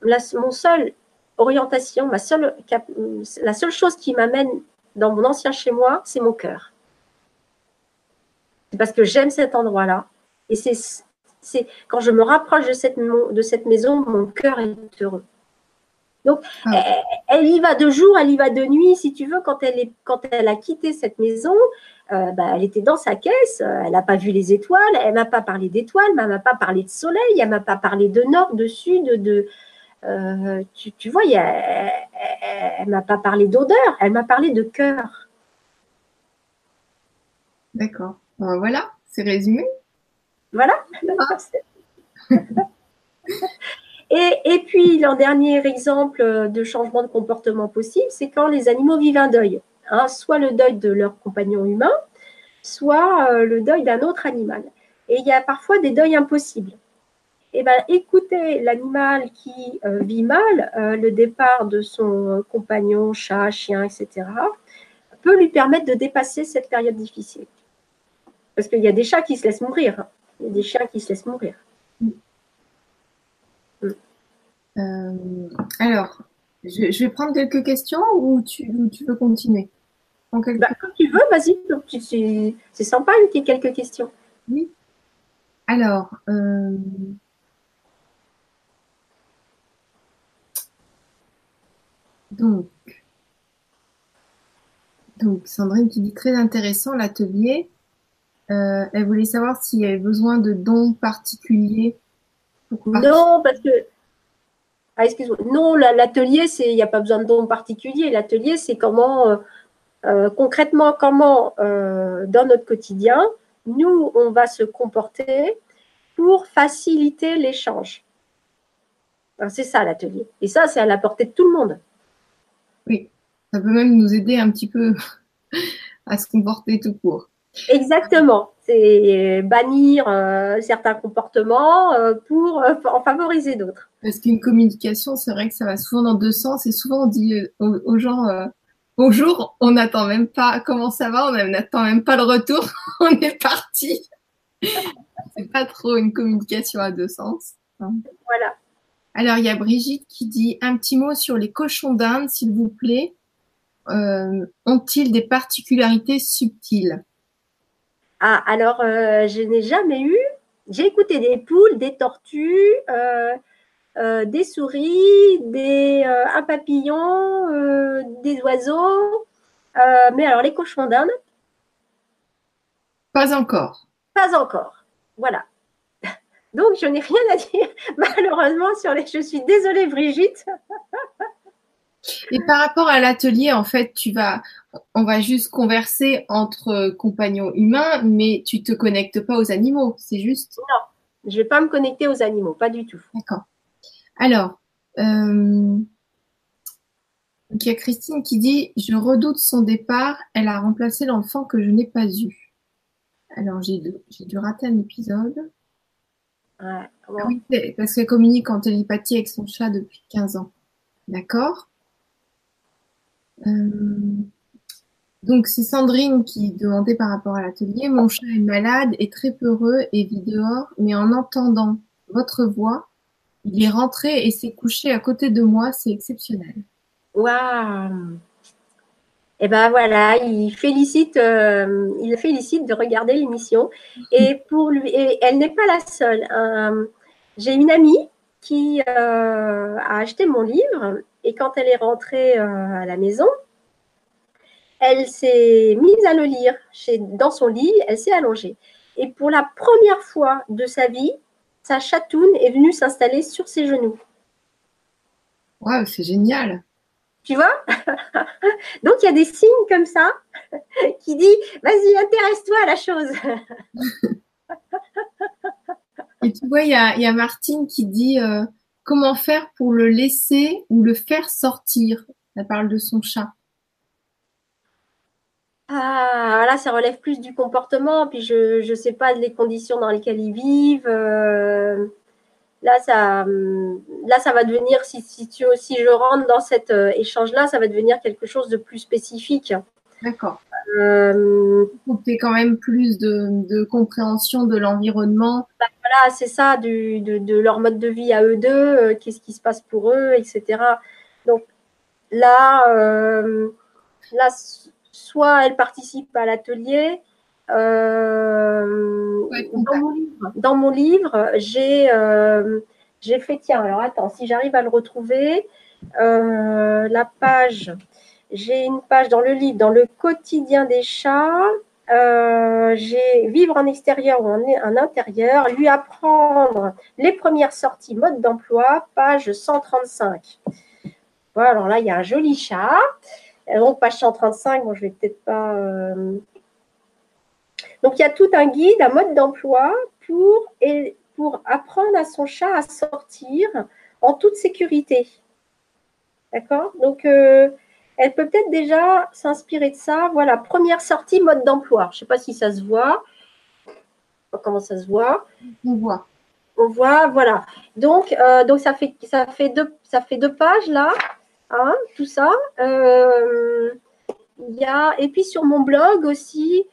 la, mon seul orientation, ma seule, la seule chose qui m'amène dans mon ancien chez moi, c'est mon cœur. C'est parce que j'aime cet endroit-là. Et c'est quand je me rapproche de cette, de cette maison, mon cœur est heureux. Donc, ah. elle, y va de jour, elle y va de nuit, si tu veux. Quand elle, est, quand elle a quitté cette maison, euh, bah, elle était dans sa caisse, elle n'a pas vu les étoiles, elle m'a pas parlé d'étoiles, elle m'a pas parlé de soleil, elle m'a pas parlé de nord, de sud, de, euh, tu, vois, elle, ne m'a pas parlé d'odeur, elle m'a parlé de cœur. D'accord. voilà, c'est résumé. Voilà. et, puis, le dernier exemple de changement de comportement possible, c'est quand les animaux vivent un deuil. Hein, soit le deuil de leur compagnon humain, soit euh, le deuil d'un autre animal. Et il y a parfois des deuils impossibles eh ben, écouter l'animal qui euh, vit mal euh, le départ de son compagnon, chat, chien, etc., peut lui permettre de dépasser cette période difficile. Parce qu'il y a des chats qui se laissent mourir. Hein. Il y a des chiens qui se laissent mourir. Mm. Euh, alors, je, vais prendre quelques questions ou tu, veux continuer? Bah, Comme tu veux, vas-y. C'est sympa qu'il y ait quelques questions. Oui. Alors, Donc, donc Sandrine qui dit très intéressant l'atelier. Euh, elle voulait savoir s'il y avait besoin de dons particuliers. Non, parce que ah, excuse-moi. Non, l'atelier, c'est il n'y a pas besoin de dons particuliers. L'atelier, c'est comment euh, euh, concrètement comment dans notre quotidien, nous on va se comporter pour faciliter l'échange. C'est ça l'atelier. Et ça, c'est à la portée de tout le monde. Oui, ça peut même nous aider un petit peu à se comporter tout court. Exactement, c'est bannir euh, certains comportements euh, pour euh, en favoriser d'autres. Parce qu'une communication, c'est vrai que ça va souvent dans deux sens et souvent on dit aux, gens bonjour, on n'attend même pas comment ça va, on n'attend même pas le retour, on est parti. c'est pas trop une communication à deux sens. Hein. Voilà. Alors, il y a Brigitte qui dit un petit mot sur les cochons d'Inde, s'il vous plaît. Euh, ont-ils des particularités subtiles? Ah, alors, euh, je n'ai jamais eu. J'ai écouté des poules, des tortues, euh, des souris, des, un papillon, des oiseaux. mais alors, les cochons d'Inde? Pas encore. Pas encore. Voilà. Donc, je n'ai rien à dire, malheureusement, sur les. Je suis désolée, Brigitte. Et par rapport à l'atelier, en fait, tu vas, on va juste converser entre compagnons humains, mais tu te connectes pas aux animaux, c'est juste? Non, je vais pas me connecter aux animaux, pas du tout. D'accord. Alors, euh, il y a Christine qui dit Je redoute son départ, elle a remplacé l'enfant que je n'ai pas eu. Alors, j'ai dû rater un épisode. Ah oui, parce qu'elle communique en télépathie avec son chat depuis 15 ans. D'accord euh, Donc, c'est Sandrine qui demandait par rapport à l'atelier. Mon chat est malade et très peureux et vit dehors, mais en entendant votre voix, il est rentré et s'est couché à côté de moi. C'est exceptionnel. Waouh eh ben voilà, il félicite, euh, il félicite de regarder l'émission. Et pour lui, elle n'est pas la seule. Euh, j'ai une amie qui euh, a acheté mon livre et quand elle est rentrée à la maison, elle s'est mise à le lire chez, dans son lit, elle s'est allongée. Et pour la première fois de sa vie, sa chatoune est venue s'installer sur ses genoux. Waouh, c'est génial. Tu vois? Donc, il y a des signes comme ça qui dit vas-y, intéresse-toi à la chose. Et tu vois, il y a, Martine qui dit euh, comment faire pour le laisser ou le faire sortir? Elle parle de son chat. Ah, voilà, ça relève plus du comportement. Puis je ne sais pas les conditions dans lesquelles ils vivent. Euh, là, ça, hum, là, ça va devenir, si, si, tu, si je rentre dans cet euh, échange-là, ça va devenir quelque chose de plus spécifique. D'accord. Euh, Il quand même plus de, compréhension de l'environnement. Bah, voilà, c'est ça, de, leur mode de vie à eux deux, euh, qu'est-ce qui se passe pour eux, etc. Donc là, euh, là soit elle participe à l'atelier. dans, mon livre, j'ai j'ai fait, tiens, alors attends, si j'arrive à le retrouver, la page j'ai une page dans le livre, dans le quotidien des chats. Euh, j'ai vivre en extérieur ou en, en, intérieur, lui apprendre les premières sorties mode d'emploi, page 135. Voilà, alors là, il y a un joli chat. Donc, page 135, bon, je vais peut-être pas. Euh, donc, il y a tout un guide à mode d'emploi pour, et, pour apprendre à son chat à sortir en toute sécurité. D'accord? Donc, euh, elle peut peut-être déjà s'inspirer de ça. Voilà, première sortie, mode d'emploi. Je ne sais pas si ça se voit. Comment ça se voit? On voit. On voit, voilà. Donc, euh, donc ça, fait, ça, fait deux, ça fait deux pages là, hein, tout ça. Euh, y a, et puis sur mon blog aussi,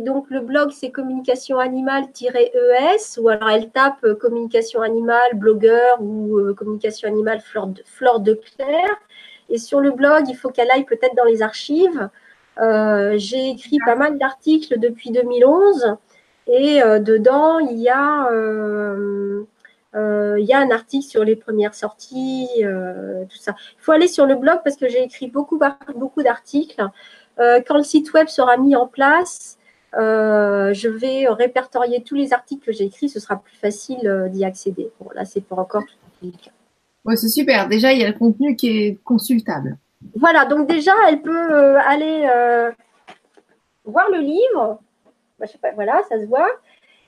donc le blog c'est communication animale-es ou alors elle tape euh, communication animale blogueur ou communication animale fleur de, fleur de clair. Et sur le blog, il faut qu'elle aille peut-être dans les archives. Euh, j'ai écrit pas mal d'articles depuis 2011 et euh, dedans, il y, a, euh, il y a un article sur les premières sorties, tout ça. Il faut aller sur le blog parce que j'ai écrit beaucoup, beaucoup d'articles. quand le site web sera mis en place, je vais répertorier tous les articles que j'ai écrits, ce sera plus facile d'y accéder. Bon, là, c'est pas encore tout fait Ouais, c'est super. Déjà, il y a le contenu qui est consultable. Voilà, donc déjà, elle peut euh, aller euh, voir le livre. Bah, je sais pas, voilà, ça se voit.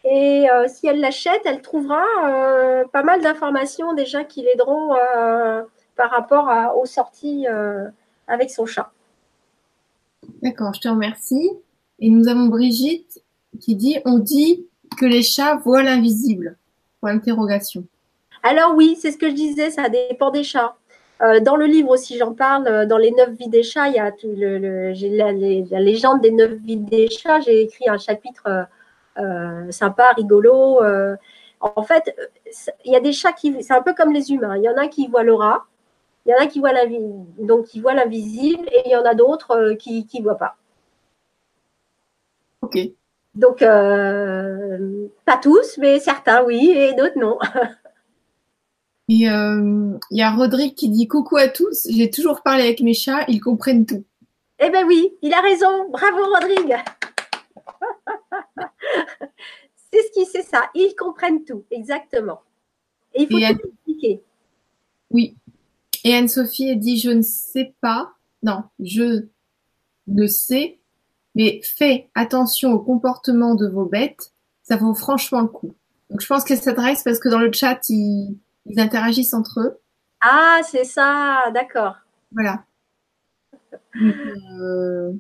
Et euh, si elle l'achète, elle trouvera pas mal d'informations déjà qui l'aideront par rapport aux sorties avec son chat. D'accord, je te remercie. Et nous avons Brigitte qui dit on dit que les chats voient l'invisible. Point d'interrogation. Alors oui, c'est ce que je disais, ça dépend des chats. Euh, dans le livre aussi, j'en parle, euh, dans les neuf vies des chats, il y a tout le, la, légende des neuf vies des chats. J'ai écrit un chapitre euh, sympa, rigolo. en fait, il y a des chats qui, c'est un peu comme les humains. Il y en a qui voient l'aura, il y en a qui voient donc qui voient l'invisible, et il y en a d'autres qui ne voient pas. Ok. Donc, pas tous, mais certains oui, et d'autres non. Et euh, il y a Rodrigue qui dit coucou à tous. J'ai toujours parlé avec mes chats, ils comprennent tout. Eh ben oui, il a raison. Bravo Rodrigue. c'est ce qui c'est ça. Ils comprennent tout, exactement. Et il faut tout expliquer. Oui. Et Anne-Sophie dit je ne sais pas. Non, je ne sais, mais fais attention au comportement de vos bêtes. Ça vaut franchement le coup. Donc je pense qu'elle s'adresse parce que dans le chat, il ils interagissent entre eux. Ah, c'est ça, d'accord. Voilà. Euh,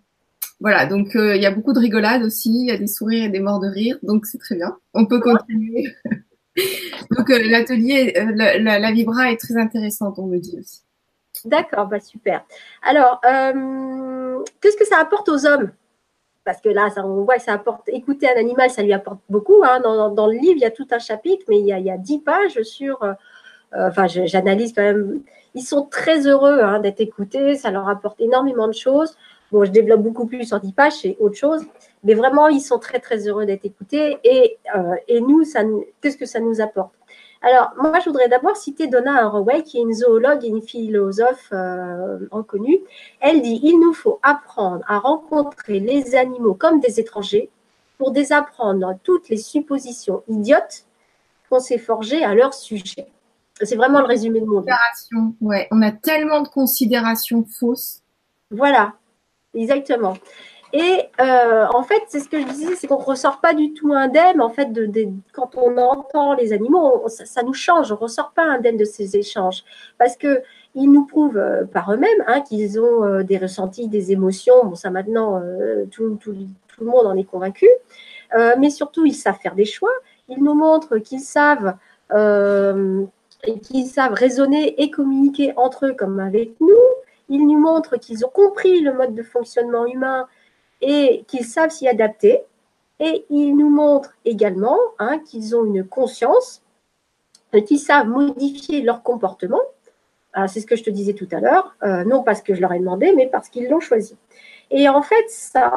voilà, donc euh, il y a beaucoup de rigolade aussi, il y a des sourires et des morts de rire, donc c'est très bien. On peut continuer. donc euh, l'atelier, la, la, Vibra est très intéressante, on me dit aussi. D'accord, bah super. Alors, qu'est-ce que ça apporte aux hommes? Parce que là, on voit que ça apporte, écouter un animal, ça lui apporte beaucoup. Hein. Dans, le livre, il y a tout un chapitre, mais il y a, il 10 pages sur euh, enfin, j'analyse quand même. Ils sont très heureux hein, d'être écoutés, ça leur apporte énormément de choses. Bon, je développe beaucoup plus sur 10 pages, c'est autre chose. Mais vraiment, ils sont très, très heureux d'être écoutés. Et, euh, et nous, qu'est-ce que ça nous apporte? Alors, moi, je voudrais d'abord citer Donna Haraway, qui est une zoologue et une philosophe euh, reconnue. Elle dit Il nous faut apprendre à rencontrer les animaux comme des étrangers pour désapprendre toutes les suppositions idiotes qu'on s'est forgées à leur sujet. C'est vraiment le résumé de mon Ouais, on a tellement de considérations fausses. Voilà, exactement. Et euh, en fait, c'est ce que je disais, c'est qu'on ne ressort pas du tout indemne. En fait, quand on entend les animaux, ça, nous change. On ne ressort pas indemne de ces échanges. Parce qu'ils nous prouvent euh, par eux-mêmes hein, qu'ils ont euh, des ressentis, des émotions. Bon, ça maintenant, tout, tout, le monde en est convaincu. mais surtout, ils savent faire des choix. Ils nous montrent qu'ils savent et qui savent raisonner et communiquer entre eux comme avec nous. Ils nous montrent qu'ils ont compris le mode de fonctionnement humain et qu'ils savent s'y adapter. Et ils nous montrent également hein, qu'ils ont une conscience, qu'ils savent modifier leur comportement. Ah, c'est ce que je te disais tout à l'heure, euh, non parce que je leur ai demandé, mais parce qu'ils l'ont choisi. Et en fait, ça,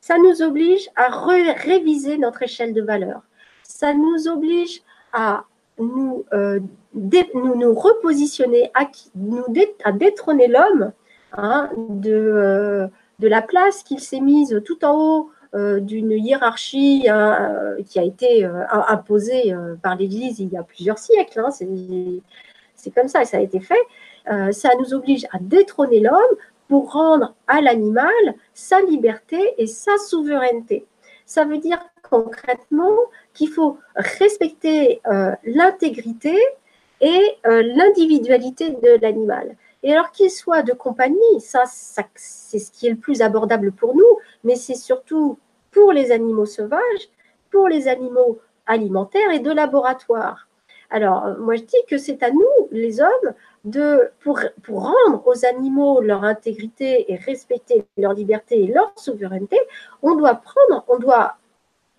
ça nous oblige à réviser notre échelle de valeur. Ça nous oblige à nous, euh, nous, nous, repositionner, à, nous à détrôner l'homme hein, de, euh, de la place qu'il s'est mise tout en haut euh, d'une hiérarchie hein, qui a été imposée par l'Église il y a plusieurs siècles. Hein, c'est comme ça, et ça a été fait. ça nous oblige à détrôner l'homme pour rendre à l'animal sa liberté et sa souveraineté. Ça veut dire concrètement qu'il faut respecter euh, l'intégrité et euh, l'individualité de l'animal. Et alors qu'il soit de compagnie, ça, c'est ce qui est le plus abordable pour nous, mais c'est surtout pour les animaux sauvages, pour les animaux alimentaires et de laboratoire. Alors, moi, je dis que c'est à nous, les hommes, de, pour, pour rendre aux animaux leur intégrité et respecter leur liberté et leur souveraineté, on doit prendre, on doit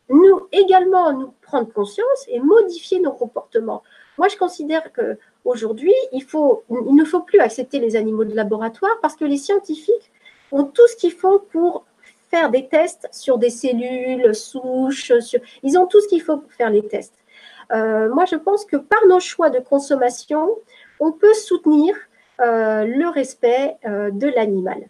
nous également nous prendre conscience et modifier nos comportements. Moi, je considère que aujourd'hui, il, ne faut plus accepter les animaux de laboratoire parce que les scientifiques ont tout ce qu'il faut pour faire des tests sur des cellules, souches, ils ont tout ce qu'il faut pour faire les tests. Euh, moi, je pense que par nos choix de consommation, on peut soutenir euh, le respect euh, de l'animal.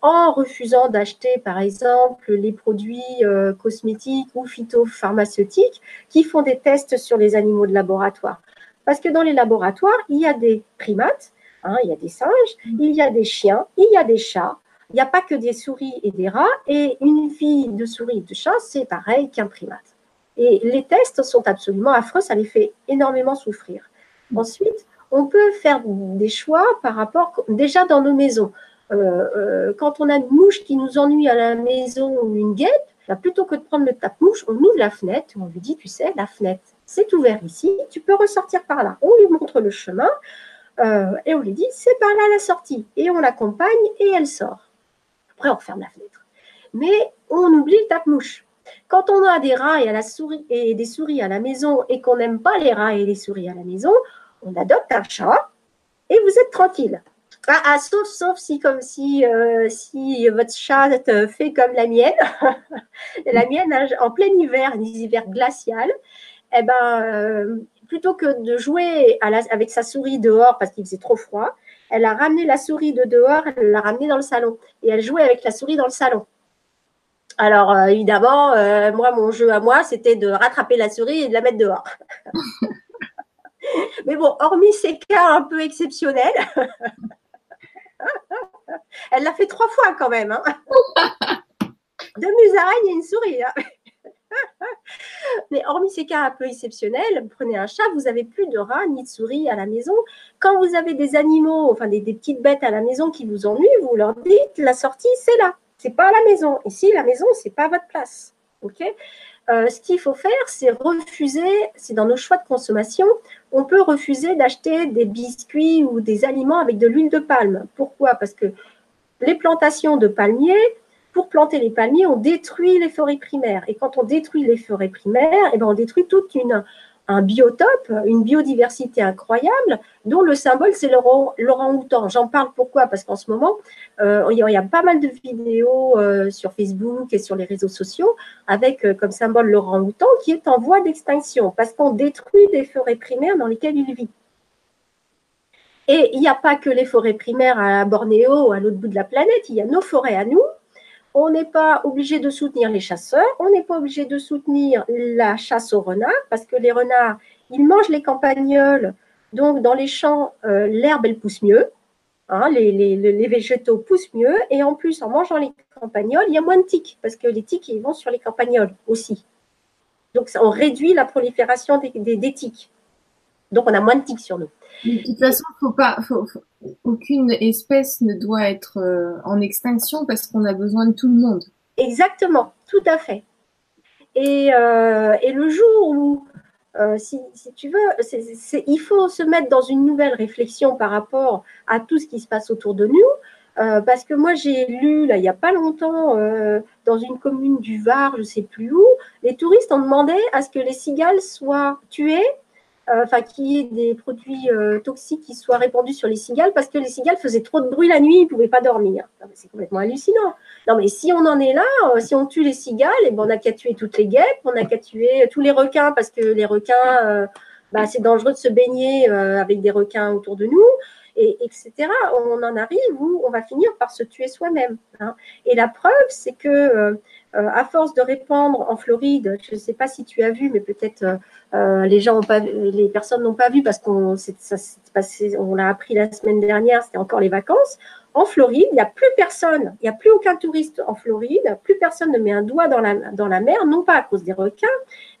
En refusant d'acheter, par exemple, les produits cosmétiques ou phytopharmaceutiques qui font des tests sur les animaux de laboratoire. Parce que dans les laboratoires, il y a des primates, hein, il y a des singes, il y a des chiens, il y a des chats, il n'y a pas que des souris et des rats, et une vie de souris et de chat, c'est pareil qu'un primate. Et les tests sont absolument affreux, ça les fait énormément souffrir. Ensuite, on peut faire des choix par rapport, déjà dans nos maisons. Euh, euh, quand on a une mouche qui nous ennuie à la maison ou une guêpe, bah, plutôt que de prendre le tape-mouche, on ouvre la fenêtre, on lui dit, tu sais, la fenêtre, c'est ouvert ici, tu peux ressortir par là. On lui montre le chemin euh, et on lui dit, c'est par là la sortie. Et on l'accompagne et elle sort. Après, on ferme la fenêtre. Mais on oublie le tape-mouche. Quand on a des rats et, à la souris, et des souris à la maison et qu'on n'aime pas les rats et les souris à la maison, on adopte un chat et vous êtes tranquille. Ah, ah, sauf, sauf si, comme si, euh, si votre chat fait comme la mienne, la mienne en plein hiver, un hiver glacial, eh ben, euh, plutôt que de jouer avec sa souris dehors parce qu'il faisait trop froid, elle a ramené la souris de dehors, elle l'a ramenée dans le salon et elle jouait avec la souris dans le salon. Alors euh, évidemment, moi, mon jeu à moi, c'était de rattraper la souris et de la mettre dehors. Mais bon, hormis ces cas un peu exceptionnels, elle l'a fait trois fois quand même. Hein. Deux musaraignes et une souris. Hein. Mais hormis ces cas un peu exceptionnels, prenez un chat, vous n'avez plus de rats ni de souris à la maison. Quand vous avez des animaux, enfin des, petites bêtes à la maison qui vous ennuient, vous leur dites la sortie, c'est là. C'est pas à la maison. Ici, la maison, c'est pas votre place. OK? Euh, ce qu'il faut faire, c'est refuser, c'est dans nos choix de consommation, on peut refuser d'acheter des biscuits ou des aliments avec de l'huile de palme. Pourquoi? Parce que les plantations de palmiers, pour planter les palmiers, on détruit les forêts primaires. Et quand on détruit les forêts primaires, eh ben on détruit toute une, un biotope, une biodiversité incroyable, dont le symbole, c'est l'orang-outan. J'en parle pourquoi? Parce qu'en ce moment, euh, il y a pas mal de vidéos euh, sur Facebook et sur les réseaux sociaux avec euh, comme symbole l'orang-outan qui est en voie d'extinction parce qu'on détruit des forêts primaires dans lesquelles il vit. Et il n'y a pas que les forêts primaires à Bornéo, à l'autre bout de la planète, il y a nos forêts à nous, on n'est pas obligé de soutenir les chasseurs, on n'est pas obligé de soutenir la chasse aux renards, parce que les renards, ils mangent les campagnols, donc dans les champs, euh, l'herbe, elle pousse mieux, hein, les, végétaux poussent mieux, et en plus, en mangeant les campagnols, il y a moins de tiques, parce que les tiques, ils vont sur les campagnols aussi. Donc, on réduit la prolifération des, des tiques. Donc, on a moins de tiques sur nous. De toute façon, faut pas, aucune espèce ne doit être euh, en extinction parce qu'on a besoin de tout le monde. Exactement, tout à fait. Et, euh, le jour où euh, si, tu veux, il faut se mettre dans une nouvelle réflexion par rapport à tout ce qui se passe autour de nous. Parce que moi, j'ai lu, là, il n'y a pas longtemps, dans une commune du Var, je ne sais plus où, les touristes ont demandé à ce que les cigales soient tuées enfin qu'il y ait des produits euh, toxiques qui soient répandus sur les cigales parce que les cigales faisaient trop de bruit la nuit, ils ne pouvaient pas dormir. C'est complètement hallucinant. Non, mais si on en est là, euh, si on tue les cigales, et eh ben, on n'a qu'à tuer toutes les guêpes, on n'a qu'à tuer tous les requins parce que les requins, bah, c'est dangereux de se baigner avec des requins autour de nous. Et, etc. On en arrive où on va finir par se tuer soi-même. Hein. Et la preuve, c'est que euh, à force de répandre en Floride, je ne sais pas si tu as vu, mais peut-être euh, euh, les gens ont pas, les personnes n'ont pas vu parce qu'on on l'a appris la semaine dernière, c'était encore les vacances. En Floride, il n'y a plus personne, il n'y a plus aucun touriste en Floride, plus personne ne met un doigt dans la mer, non pas à cause des requins,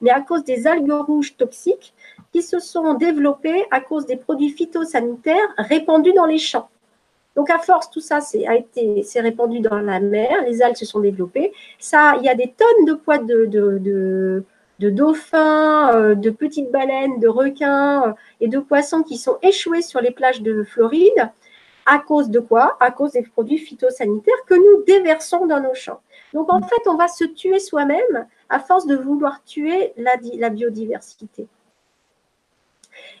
mais à cause des algues rouges toxiques qui se sont développées à cause des produits phytosanitaires répandus dans les champs. Donc, à force, tout ça a été, s'est répandu dans la mer, les algues se sont développées. Ça, il y a des tonnes de poids de, de, dauphins, euh, de petites baleines, de requins euh, et de poissons qui sont échoués sur les plages de Floride. À cause de quoi? À cause des produits phytosanitaires que nous déversons dans nos champs. Donc, en fait, on va se tuer soi-même à force de vouloir tuer la biodiversité.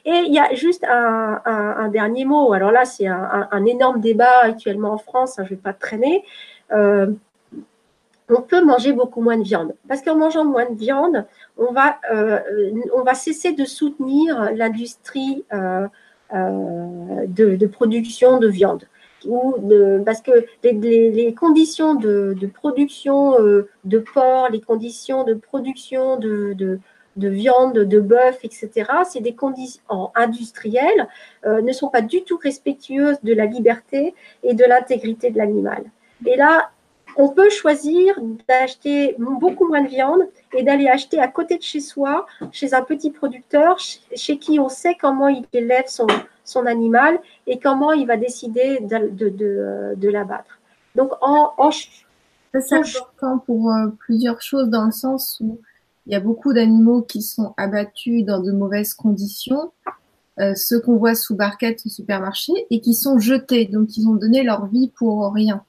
Et il y a juste un, dernier mot. Alors là, c'est un, énorme débat actuellement en France. Hein, je ne vais pas traîner. Euh, on peut manger beaucoup moins de viande. Parce qu'en mangeant moins de viande, on va, euh, on va cesser de soutenir l'industrie euh, de, production de viande. Ou parce que les, conditions de, production de porc, les conditions de production de, de viande, de bœuf, etc., c'est des conditions industrielles, euh, ne sont pas du tout respectueuses de la liberté et de l'intégrité de l'animal. Et là, on peut choisir d'acheter beaucoup moins de viande et d'aller acheter à côté de chez soi, chez un petit producteur, chez qui on sait comment il élève son, son animal et comment il va décider de, de, de, l'abattre. Donc, en, en c'est important pour euh, plusieurs choses dans le sens où il y a beaucoup d'animaux qui sont abattus dans de mauvaises conditions, euh, ceux qu'on voit sous barquette au supermarché, et qui sont jetés. Donc, ils ont donné leur vie pour rien.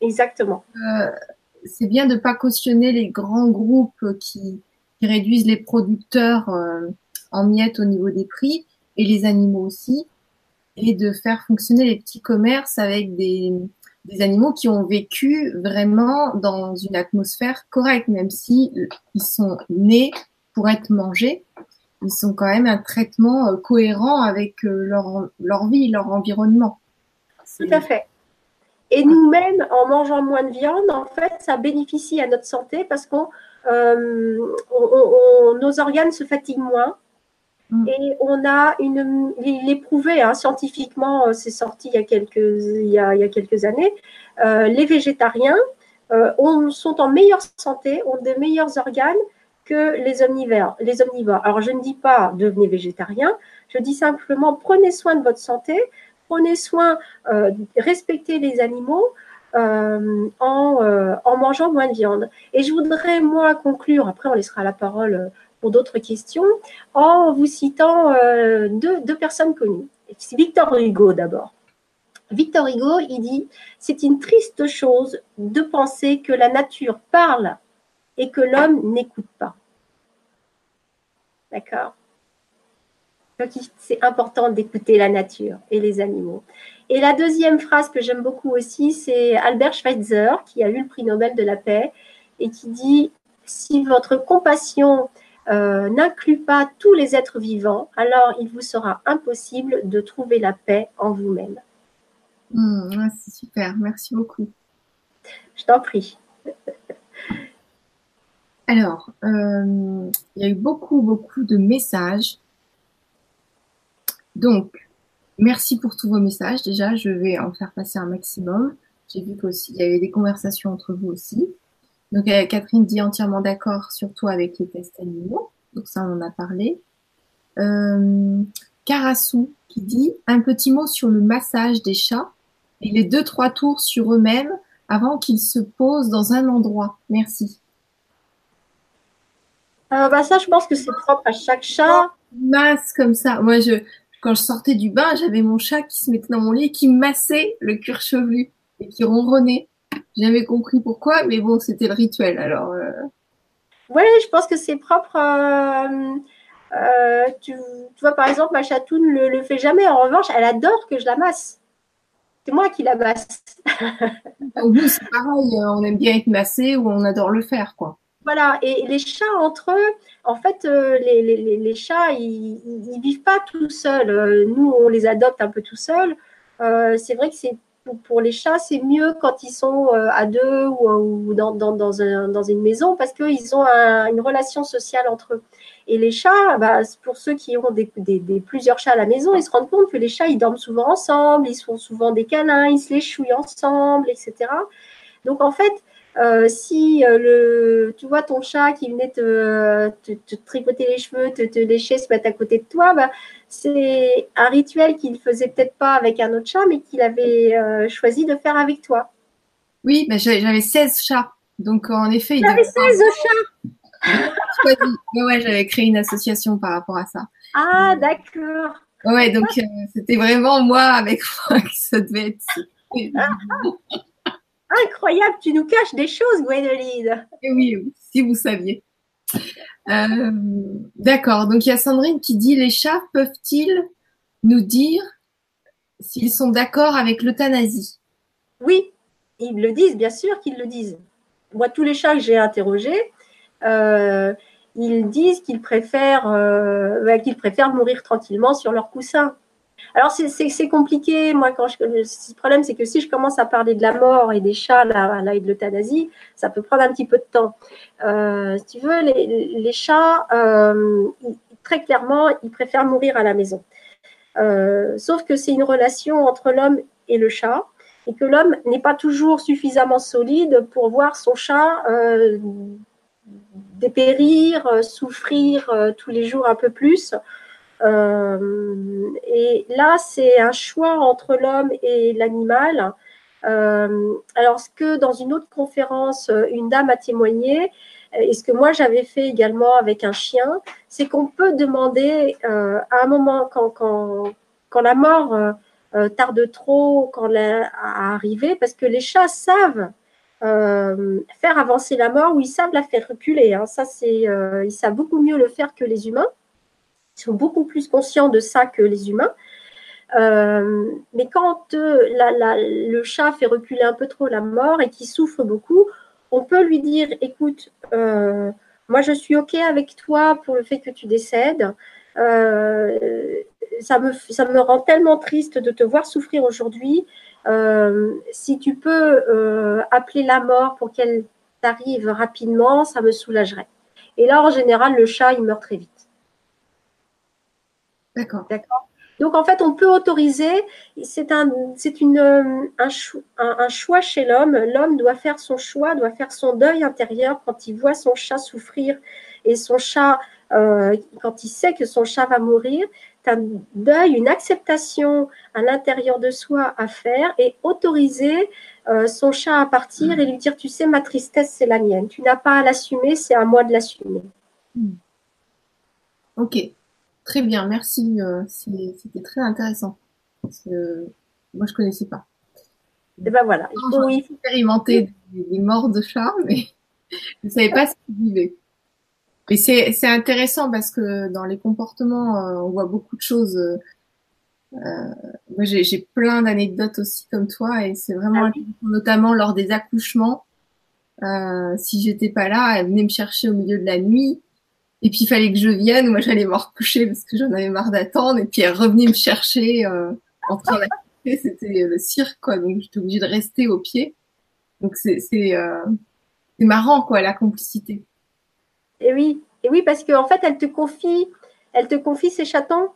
Exactement. Euh, c'est bien de pas cautionner les grands groupes qui, qui réduisent les producteurs euh, en miettes au niveau des prix, et les animaux aussi, et de faire fonctionner les petits commerces avec des, des animaux qui ont vécu vraiment dans une atmosphère correcte, même si euh, ils sont nés pour être mangés, ils sont quand même un traitement euh, cohérent avec euh, leur, leur vie, leur environnement. Tout à fait. Et nous-mêmes, en mangeant moins de viande, en fait, ça bénéficie à notre santé parce qu'on nos organes se fatiguent moins. Mm. Et on a une, il est prouvé hein, scientifiquement, euh, c'est sorti il y a quelques, il y a, il y a quelques années, euh, les végétariens euh, ont, sont en meilleure santé, ont des meilleurs organes que les omnivores, les omnivores. Alors je ne dis pas devenez végétarien, je dis simplement prenez soin de votre santé, prenez soin, euh, respectez les animaux. En, en, mangeant moins de viande. Et je voudrais, moi, conclure, après on laissera la parole d'autres questions en vous citant euh, deux, personnes connues. C'est Victor Hugo d'abord. Victor Hugo, il dit C'est une triste chose de penser que la nature parle et que l'homme n'écoute pas. D'accord c'est important d'écouter la nature et les animaux. Et la deuxième phrase que j'aime beaucoup aussi, c'est Albert Schweitzer, qui a eu le prix Nobel de la paix, et qui dit Si votre compassion euh, n'inclut pas tous les êtres vivants, alors il vous sera impossible de trouver la paix en vous-même. Hmm, c'est super, merci beaucoup. Je t'en prie. Alors, euh, il y a eu beaucoup, beaucoup de messages. Donc, merci pour tous vos messages. Déjà, je vais en faire passer un maximum. J'ai vu qu'il y avait des conversations entre vous aussi. Donc euh, Catherine dit entièrement d'accord, surtout avec les tests animaux. Donc ça, on en a parlé. Euh, Karasu qui dit un petit mot sur le massage des chats et les deux trois tours sur eux-mêmes avant qu'ils se posent dans un endroit. Merci. bah Ça, je pense que c'est propre à chaque chat. Masse comme ça. Moi, je, quand je sortais du bain, j'avais mon chat qui se mettait dans mon lit et qui massait le cuir chevelu et qui ronronnait. J'avais compris pourquoi, mais bon, c'était le rituel. Alors. Euh... Oui, je pense que c'est propre. Euh, euh, tu, vois, par exemple, ma chatoune ne le, fait jamais. En revanche, elle adore que je la masse. C'est moi qui la masse. C'est pareil. On aime bien être massé ou on adore le faire, quoi. Voilà, et les chats entre eux, en fait, euh, les, chats, ils ne vivent pas tout seuls. Nous, on les adopte un peu tout seuls. c'est vrai que c'est pour, les chats, c'est mieux quand ils sont euh, à deux ou, dans, une maison parce qu'ils ont une relation sociale entre eux. Et les chats, bah, pour ceux qui ont plusieurs chats à la maison, ils se rendent compte que les chats, ils dorment souvent ensemble, ils font souvent des câlins, ils se les chouillent ensemble, etc. Donc en fait, euh, si euh, tu vois ton chat qui venait te, te, tripoter les cheveux, te, te, lécher, se mettre à côté de toi, bah, c'est un rituel qu'il ne faisait peut-être pas avec un autre chat, mais qu'il avait euh, choisi de faire avec toi. Oui, mais j'avais 16 chats. Donc en effet, il avait 16 chats Ouais, j'avais créé une association par rapport à ça. Ah, d'accord. Ouais, donc c'était vraiment moi avec moi que ça devait être. Incroyable, tu nous caches des choses, Gwendoline. Eh oui, si vous saviez. Euh, d'accord, donc il y a Sandrine qui dit les chats peuvent-ils nous dire s'ils sont d'accord avec l'euthanasie? Oui, ils le disent, bien sûr qu'ils le disent. Moi, tous les chats que j'ai interrogés, euh, ils disent qu'ils préfèrent, euh, qu'ils préfèrent mourir tranquillement sur leur coussin. Alors, c'est compliqué. Moi, quand je, le problème, c'est que si je commence à parler de la mort et des chats là, et de l'euthanasie, ça peut prendre un petit peu de temps. Euh, si tu veux, les, chats, euh, très clairement, ils préfèrent mourir à la maison. Euh, sauf que c'est une relation entre l'homme et le chat et que l'homme n'est pas toujours suffisamment solide pour voir son chat dépérir, souffrir tous les jours un peu plus. Euh, et là, c'est un choix entre l'homme et l'animal. Euh, alors, ce que dans une autre conférence, une dame a témoigné, et ce que moi j'avais fait également avec un chien, c'est qu'on peut demander euh, à un moment quand, quand, quand la mort tarde trop, quand elle a arrivé, parce que les chats savent faire avancer la mort ou ils savent la faire reculer. Hein. Ça, c'est, ils savent beaucoup mieux le faire que les humains sont beaucoup plus conscients de ça que les humains. Euh, mais quand euh, le chat fait reculer un peu trop la mort et qu'il souffre beaucoup, on peut lui dire, écoute, euh, moi je suis OK avec toi pour le fait que tu décèdes. ça, me, ça me rend tellement triste de te voir souffrir aujourd'hui. si tu peux appeler la mort pour qu'elle t'arrive rapidement, ça me soulagerait. Et là, en général, le chat, il meurt très vite. D'accord. Donc en fait, on peut autoriser, c'est un, c'est une, euh, un, un, choix chez l'homme. L'homme doit faire son choix, doit faire son deuil intérieur quand il voit son chat souffrir et son chat, euh, quand il sait que son chat va mourir, c'est un deuil, une acceptation à l'intérieur de soi à faire et autoriser euh, son chat à partir et lui dire, tu sais, ma tristesse, c'est la mienne. Tu n'as pas à l'assumer, c'est à moi de l'assumer. Hmm. Ok. Très bien, merci. Euh, c'était très intéressant. moi, je connaissais pas. Et eh ben voilà. Il faut expérimenter des, morts de chats, mais je ne savais pas ce qu'ils vivaient. Et c'est intéressant parce que dans les comportements, euh, on voit beaucoup de choses. Euh, moi, j'ai plein d'anecdotes aussi comme toi, et c'est vraiment ah notamment lors des accouchements. si j'étais pas là, elle venait me chercher au milieu de la nuit. Et puis il fallait que je vienne, moi j'allais me recoucher parce que j'en avais marre d'attendre. Et puis elle revenait me chercher euh, en train d'accoucher, c'était le cirque quoi. Donc j'étais obligée de rester au pied. Donc c'est c'est euh, marrant quoi la complicité. Et oui, et oui parce qu'en en fait elle te confie, elle te confie ses chatons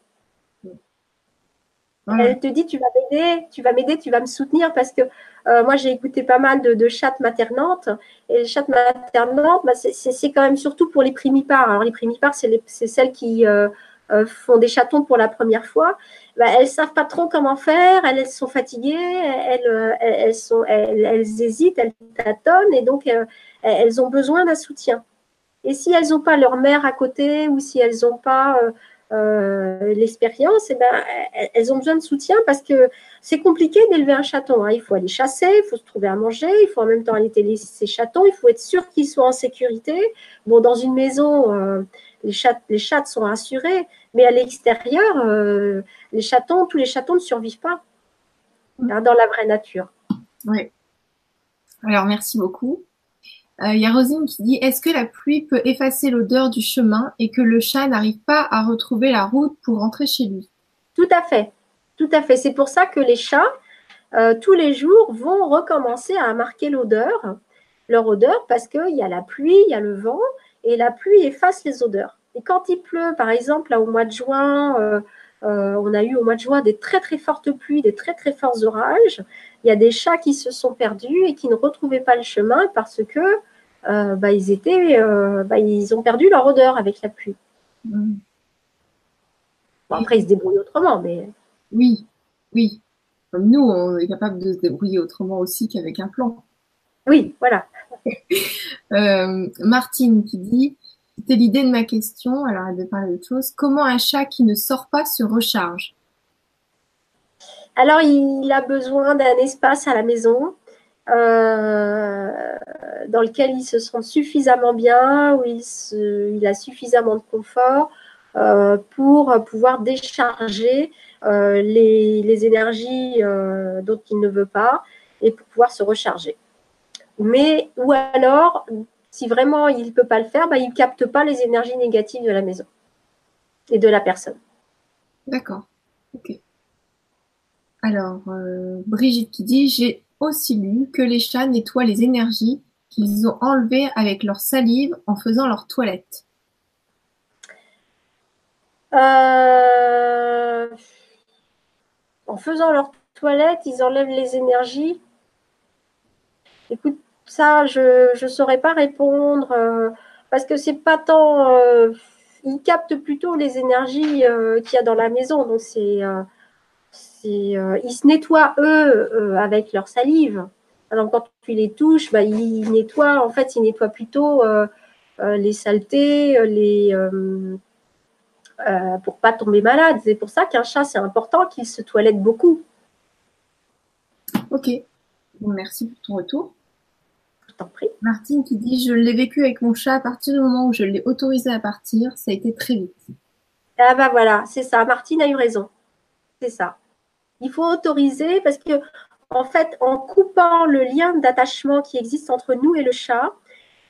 elle te dit tu vas m'aider, tu vas m'aider, tu vas me soutenir parce que euh, moi j'ai écouté pas mal de, de chattes maternantes et les chattes maternantes, bah, c'est quand même surtout pour les primipares. Alors les primipares, c'est celles qui euh, euh, font des chatons pour la première fois. Bah, elles savent pas trop comment faire, elles, sont fatiguées, elles, elles, sont, elles, hésitent, elles tâtonnent et donc elles ont besoin d'un soutien. Et si elles n'ont pas leur mère à côté ou si elles n'ont pas euh, l'expérience, eh ben, elles ont besoin de soutien parce que c'est compliqué d'élever un chaton. Hein. Il faut aller chasser, il faut se trouver à manger, il faut en même temps aller télé ses chatons, il faut être sûr qu'ils soient en sécurité. Bon, dans une maison, euh, les, chats, les chattes sont rassurées, mais à l'extérieur, euh, les chatons, tous les chatons ne survivent pas hein, dans la vraie nature. Oui. Alors, merci beaucoup. Il euh, y a Rosine qui dit Est-ce que la pluie peut effacer l'odeur du chemin et que le chat n'arrive pas à retrouver la route pour rentrer chez lui? Tout à fait. Tout à fait. C'est pour ça que les chats, euh, tous les jours, vont recommencer à marquer l'odeur, leur odeur, parce qu'il y a la pluie, il y a le vent, et la pluie efface les odeurs. Et quand il pleut, par exemple, là, au mois de juin, euh, on a eu au mois de juin des très très fortes pluies, des très très forts orages il y a des chats qui se sont perdus et qui ne retrouvaient pas le chemin parce que euh, bah, ils étaient, euh, bah, ils ont perdu leur odeur avec la pluie. Mm. après, ils se débrouillent autrement, mais. Oui, oui. Comme nous, on est capable de se débrouiller autrement aussi qu'avec un plan. Oui, voilà. Euh, Martine qui dit C'était l'idée de ma question, alors elle parler d'autre chose. Comment un chat qui ne sort pas se recharge? Alors, il a besoin d'un espace à la maison euh, dans lequel il se sent suffisamment bien, où il, a suffisamment de confort euh, pour pouvoir décharger euh, les, énergies dont il ne veut pas et pour pouvoir se recharger. Mais, ou alors, si vraiment il ne peut pas le faire, bah, il ne capte pas les énergies négatives de la maison et de la personne. D'accord. Alors, euh, Brigitte qui dit J'ai aussi lu que les chats nettoient les énergies qu'ils ont enlevées avec leur salive en faisant leur toilette. Euh, en faisant leur toilette, ils enlèvent les énergies. Écoute, ça, je ne saurais pas répondre euh, parce que c'est pas tant. ils captent plutôt les énergies qu'il y a dans la maison. Donc, c'est ils se nettoient eux euh, avec leur salive. Alors quand tu les touches, bah, ils nettoient, en fait, ils nettoient plutôt euh, les saletés, les, pour pas tomber malade. C'est pour ça qu'un chat, c'est important qu'il se toilette beaucoup. Ok. merci pour ton retour. Je t'en prie. Martine qui dit Je l'ai vécu avec mon chat à partir du moment où je l'ai autorisé à partir, ça a été très vite. Ah bah voilà, c'est ça. Martine a eu raison. C'est ça. Il faut autoriser parce que, en fait, en coupant le lien d'attachement qui existe entre nous et le chat,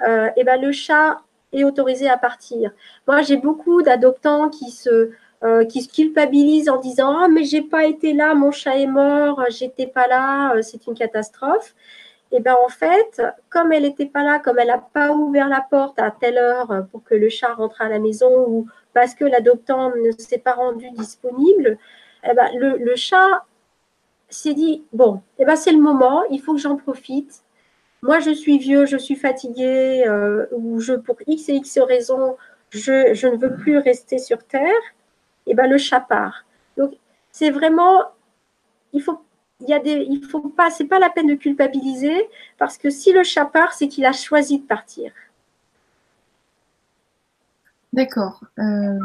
euh, et eh ben, le chat est autorisé à partir. Moi, j'ai beaucoup d'adoptants qui se, euh, qui se culpabilisent en disant Ah, mais j'ai pas été là, mon chat est mort, j'étais pas là, euh, c'est une catastrophe. Et eh bien en fait, comme elle n'était pas là, comme elle n'a pas ouvert la porte à telle heure pour que le chat rentre à la maison ou parce que l'adoptant ne s'est pas rendu disponible, eh ben, le, chat s'est dit bon, eh ben, c'est le moment, il faut que j'en profite. Moi, je suis vieux, je suis fatigué, euh, ou je, pour X et X raisons, je, je, ne veux plus rester sur Terre. Eh ben, le chat part. Donc, c'est vraiment, il faut, il y a des, il faut pas, c'est pas la peine de culpabiliser, parce que si le chat part, c'est qu'il a choisi de partir. D'accord. Euh,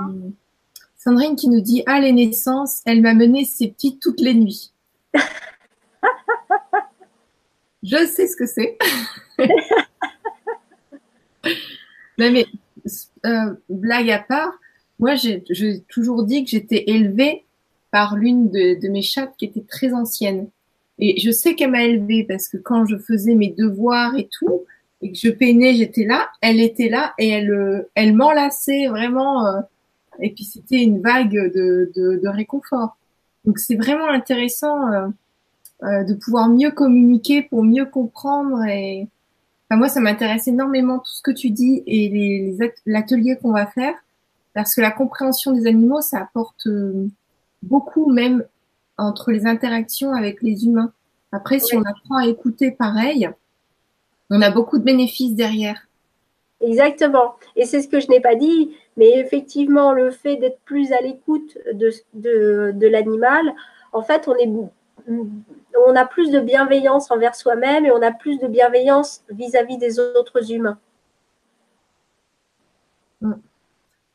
Sandrine qui nous dit Ah, les naissances, elle m'a mené ses petites toutes les nuits. Je sais ce que c'est. mais euh, blague à part, moi j'ai toujours dit que j'étais élevée par l'une de, mes chattes qui était très ancienne. Et je sais qu'elle m'a élevée parce que quand je faisais mes devoirs et tout, et que je peinais, j'étais là, elle était là et elle, euh, elle m'enlaçait vraiment. Euh, et puis c'était une vague de, de, réconfort. Donc c'est vraiment intéressant euh, euh, de pouvoir mieux communiquer pour mieux comprendre. Et enfin, moi, ça m'intéresse énormément tout ce que tu dis et les, l'atelier qu'on va faire parce que la compréhension des animaux, ça apporte euh, beaucoup même entre les interactions avec les humains. Après, si on apprend à écouter pareil, on a beaucoup de bénéfices derrière. Exactement. Et c'est ce que je n'ai pas dit, mais effectivement, le fait d'être plus à l'écoute de, de, l'animal, en fait, on, est, on a plus de bienveillance envers soi-même et on a plus de bienveillance vis-à-vis des autres humains. Mm.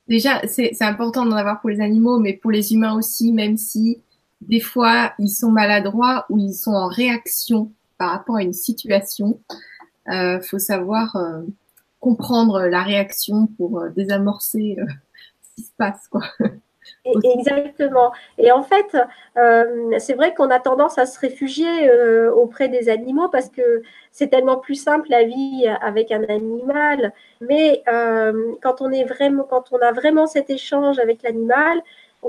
Déjà, c'est important d'en avoir pour les animaux, mais pour les humains aussi, même si des fois ils sont maladroits ou ils sont en réaction par rapport à une situation. Euh, faut savoir euh, comprendre la réaction pour euh, désamorcer euh, ce qui se passe, quoi. Exactement. Et en fait, euh, c'est vrai qu'on a tendance à se réfugier euh, auprès des animaux parce que c'est tellement plus simple la vie avec un animal. Mais euh, quand on est vraiment, quand on a vraiment cet échange avec l'animal,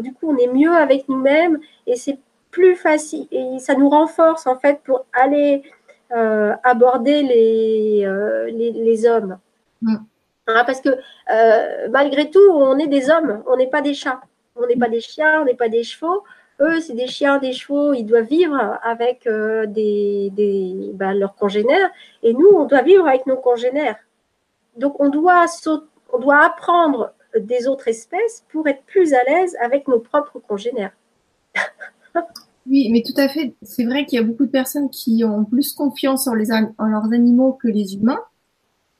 du coup, on est mieux avec nous-mêmes et c'est plus facile et ça nous renforce en fait pour aller aborder les, les, les hommes. Mm. Hein, parce que malgré tout, on est des hommes, on n'est pas des chats. On n'est pas des chiens, on n'est pas des chevaux. Eux, c'est des chiens, des chevaux, ils doivent vivre avec euh, des, bah, leurs congénères. Et nous, on doit vivre avec nos congénères. Donc, on doit, on doit apprendre des autres espèces pour être plus à l'aise avec nos propres congénères. oui, mais tout à fait. C'est vrai qu'il y a beaucoup de personnes qui ont plus confiance en, les, en leurs animaux que les humains.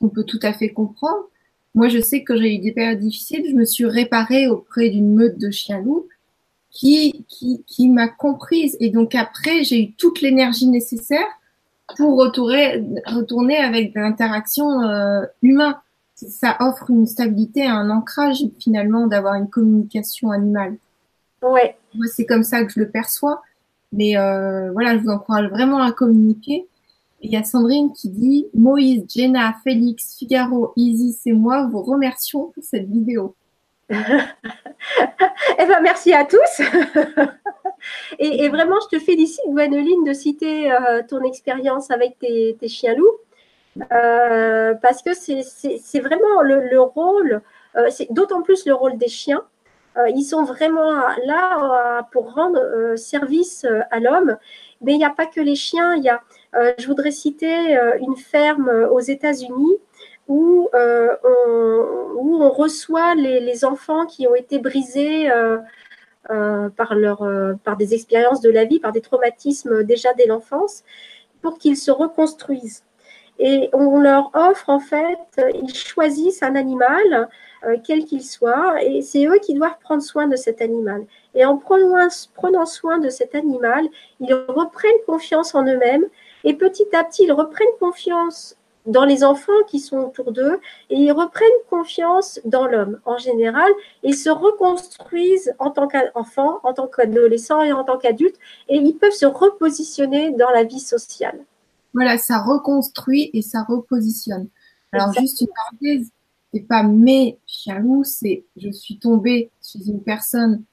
On peut tout à fait comprendre. Moi, je sais que j'ai eu des périodes difficiles. Je me suis réparée auprès d'une meute de chiens-loups qui, qui, qui m'a comprise. Et donc après, j'ai eu toute l'énergie nécessaire pour retourner, retourner avec de l'interaction euh, humaine. Ça offre une stabilité, un ancrage finalement d'avoir une communication animale. Ouais. Moi, c'est comme ça que je le perçois. Mais euh, voilà, je vous encourage vraiment à communiquer il y a Sandrine qui dit Moïse, Jenna, Félix, Figaro, Isis et moi vous remercions pour cette vidéo. eh ben, merci à tous. et, vraiment, je te félicite, Gwenoline, de citer euh, ton expérience avec tes, chiens loups. Euh, parce que c'est vraiment le, rôle, euh, c'est d'autant plus le rôle des chiens. ils sont vraiment là pour rendre service à l'homme. Mais il n'y a pas que les chiens, il y a je voudrais citer euh, une ferme euh, aux États-Unis où, on, reçoit les, enfants qui ont été brisés par, leur, par des expériences de la vie, par des traumatismes déjà dès l'enfance, pour qu'ils se reconstruisent. Et on leur offre, en fait, ils choisissent un animal, quel qu'il soit, et c'est eux qui doivent prendre soin de cet animal. Et en prenant soin de cet animal, ils reprennent confiance en eux-mêmes et petit à petit, ils reprennent confiance dans les enfants qui sont autour d'eux et ils reprennent confiance dans l'homme en général et se reconstruisent en tant qu'enfant, en tant qu'adolescent et en tant qu'adulte et ils peuvent se repositionner dans la vie sociale. Voilà, ça reconstruit et ça repositionne. Alors juste une parenthèse, c'est pas mes loups, c'est je suis tombée chez une personne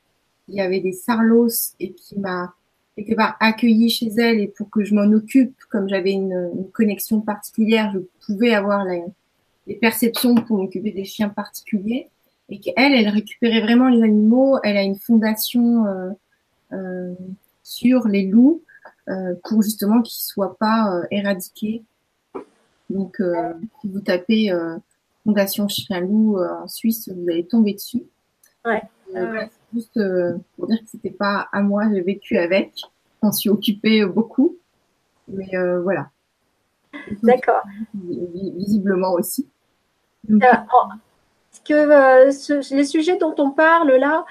qui avait des sarlos et qui m'a quelque part accueillie chez elle et pour que je m'en occupe, comme j'avais une, connexion particulière, je pouvais avoir les, perceptions pour m'occuper des chiens particuliers. Et qu'elle, elle récupérait vraiment les animaux. Elle a une fondation euh, euh, sur les loups euh, pour justement qu'ils soient pas euh, éradiqués. Donc, euh, si vous tapez fondation chien loup en Suisse, vous allez tomber dessus. Ouais juste euh, pour dire que c'était pas à moi, j'ai vécu avec. On s'y occupait beaucoup. Mais euh, voilà. D'accord. Visiblement aussi. Euh, que les sujets dont on parle là,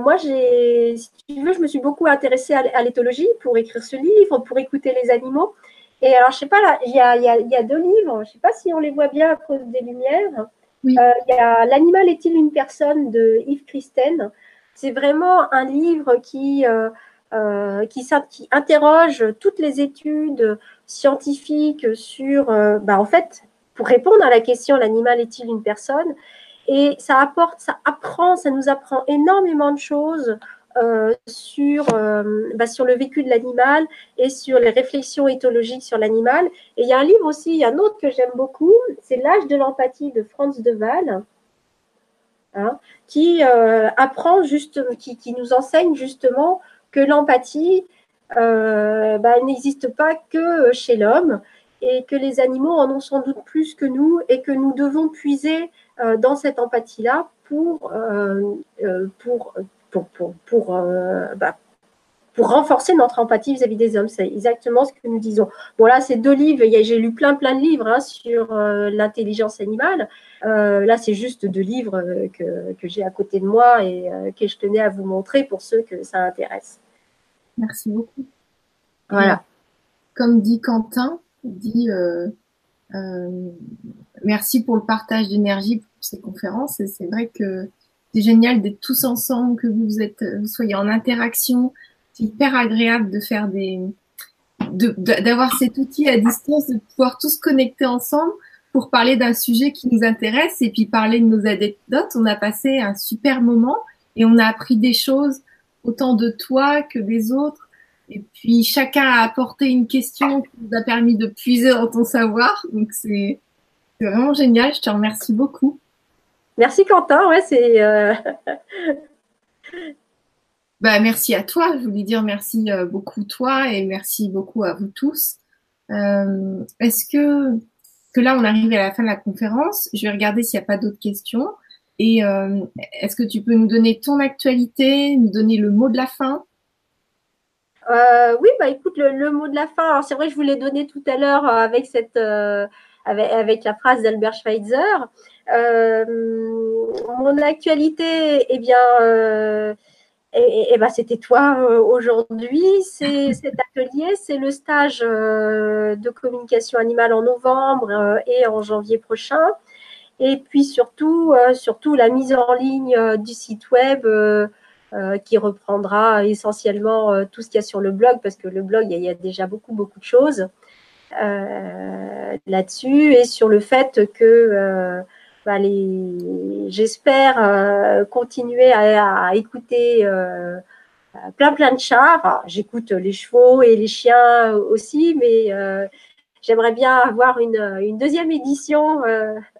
moi j'ai, si tu veux, je me suis beaucoup intéressée à, l'éthologie pour écrire ce livre, pour écouter les animaux. Et alors, je sais pas, là, il y a, y, y a, deux livres, je sais pas si on les voit bien à cause des lumières. Euh, il L'animal est-il une personne de Yves Christen? C'est vraiment un livre qui, euh, euh, qui, qui, interroge toutes les études scientifiques sur, bah, en fait, pour répondre à la question l'animal est-il une personne? Et ça apporte, ça apprend, ça nous apprend énormément de choses euh, sur, euh, bah, sur le vécu de l'animal et sur les réflexions éthologiques sur l'animal. Et il y a un livre aussi, il y a un autre que j'aime beaucoup, c'est L'âge de l'empathie de Franz de Waal, hein, qui euh, apprend juste, qui, qui, nous enseigne justement que l'empathie bah, n'existe pas que chez l'homme et que les animaux en ont sans doute plus que nous et que nous devons puiser dans cette empathie-là pour, pour pour, pour, pour, euh, bah, pour renforcer notre empathie vis-à-vis des hommes. C'est exactement ce que nous disons. Bon, là, c'est deux livres. J'ai lu plein, plein de livres hein, sur euh, l'intelligence animale. Euh, là, c'est juste deux livres que, que j'ai à côté de moi et que je tenais à vous montrer pour ceux que ça intéresse. Merci beaucoup. Voilà. Comme dit Quentin, dit merci pour le partage d'énergie pour ces conférences. Et c'est vrai que c'est génial d'être tous ensemble, que vous êtes, vous soyez en interaction, c'est hyper agréable de faire des, d'avoir cet outil à distance, de pouvoir tous connecter ensemble pour parler d'un sujet qui nous intéresse et puis parler de nos anecdotes. On a passé un super moment et on a appris des choses autant de toi que des autres. Et puis chacun a apporté une question qui nous a permis de puiser dans ton savoir. Donc c'est vraiment génial. Je te remercie beaucoup. Merci Quentin. Ouais, c'est euh, Bah, merci à toi. Je voulais dire merci euh, beaucoup toi et merci beaucoup à vous tous. Euh, est-ce que que là on arrive à la fin de la conférence? Je vais regarder s'il n'y a pas d'autres questions. Et euh, est-ce que tu peux nous donner ton actualité, nous donner le mot de la fin? Oui, bah écoute, le, mot de la fin. Alors c'est vrai, je vous l'ai donné tout à l'heure avec cette avec, avec, la phrase d'Albert Schweitzer. Mon actualité, eh bien et, ben c'était toi euh, aujourd'hui. C'est cet atelier, c'est le stage euh, de communication animale en novembre euh, et en janvier prochain. Et puis surtout, surtout la mise en ligne du site web qui reprendra essentiellement tout ce qu'il y a sur le blog, parce que le blog, il y a, déjà beaucoup, beaucoup de choses là-dessus, et sur le fait que bah, j'espère euh, continuer à, écouter euh, plein plein de chats. J'écoute les chevaux et les chiens aussi, mais euh, j'aimerais bien avoir une, deuxième édition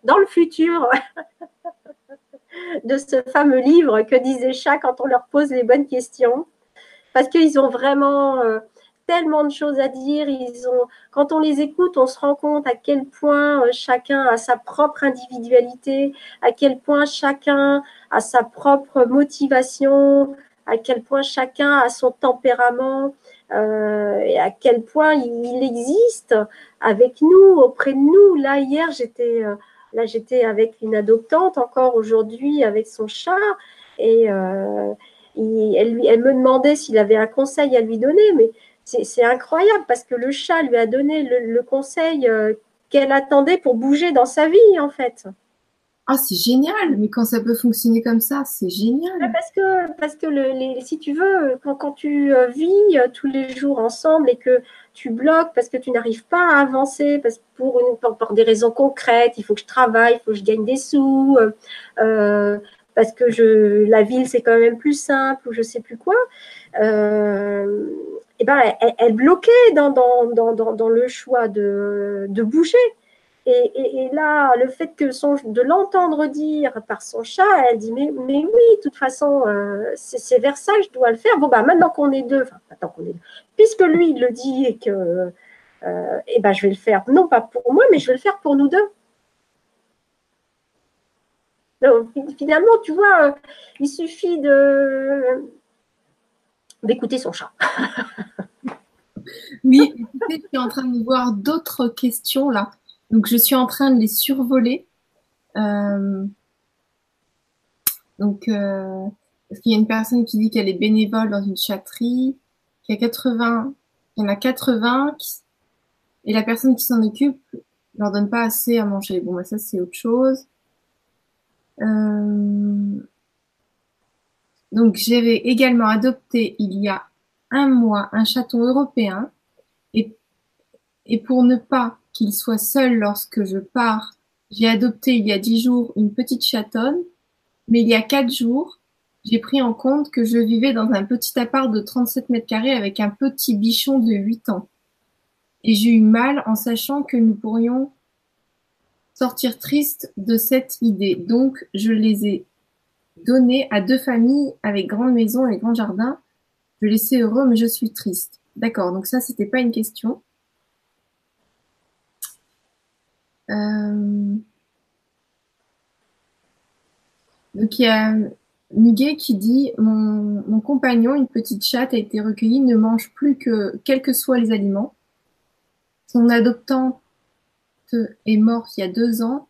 dans le futur de ce fameux livre que disent les chats quand on leur pose les bonnes questions, parce qu'ils ont vraiment tellement de choses à dire. Ils ont, quand on les écoute, on se rend compte à quel point euh, chacun a sa propre individualité, à quel point chacun a sa propre motivation, à quel point chacun a son tempérament euh, et à quel point il, existe avec nous, auprès de nous. Là, hier, j'étais euh, j'étais avec une adoptante, encore aujourd'hui avec son chat, et elle, lui, elle me demandait s'il avait un conseil à lui donner, mais c'est incroyable parce que le chat lui a donné le, conseil euh, qu'elle attendait pour bouger dans sa vie, en fait. Ah, c'est génial, mais quand ça peut fonctionner comme ça, c'est génial. Parce que, parce que le, si tu veux, quand, quand tu euh, vis euh, tous les jours ensemble et que tu bloques parce que tu n'arrives pas à avancer, parce pour, une, pour, des raisons concrètes, il faut que je travaille, il faut que je gagne des sous, parce que je, la ville c'est quand même plus simple ou je sais plus quoi. Euh, eh ben, elle, bloquait dans, le choix de, bouger. Et, là, le fait de l'entendre dire par son chat, elle dit mais, oui, de toute façon, euh, c'est vers ça que je dois le faire. Bon, bah, maintenant qu'on est deux, puisque lui, il le dit et que euh, eh ben, je vais le faire, non pas pour moi, mais je vais le faire pour nous deux. Finalement, tu vois, euh, il suffit de, d'écouter son chat. oui, je suis en train de voir d'autres questions là. Donc, je suis en train de les survoler. Euh, donc, euh, parce qu'il y a une personne qui dit qu'elle est bénévole dans une chatterie, qu'il y a 80, il y en a 80, et la personne qui s'en occupe leur donne pas assez à manger. Bon, bah, ça, c'est autre chose. Euh, donc j'avais également adopté il y a un mois un chaton européen et pour ne pas qu'il soit seul lorsque je pars, j'ai adopté il y a dix jours une petite chatonne, mais il y a quatre jours, j'ai pris en compte que je vivais dans un petit appart de 37 mètres carrés avec un petit bichon de 8 ans. Et j'ai eu mal en sachant que nous pourrions sortir tristes de cette idée. Donc, je les ai donné à deux familles avec grande maison et grand jardin. Je laissais heureux, mais je suis triste. D'accord, donc ça, c'était pas une question. Euh, donc il y a Muguet qui dit mon, mon, compagnon, une petite chatte, a été recueillie, ne mange plus que quels que soient les aliments. Son adoptante est morte il y a deux ans.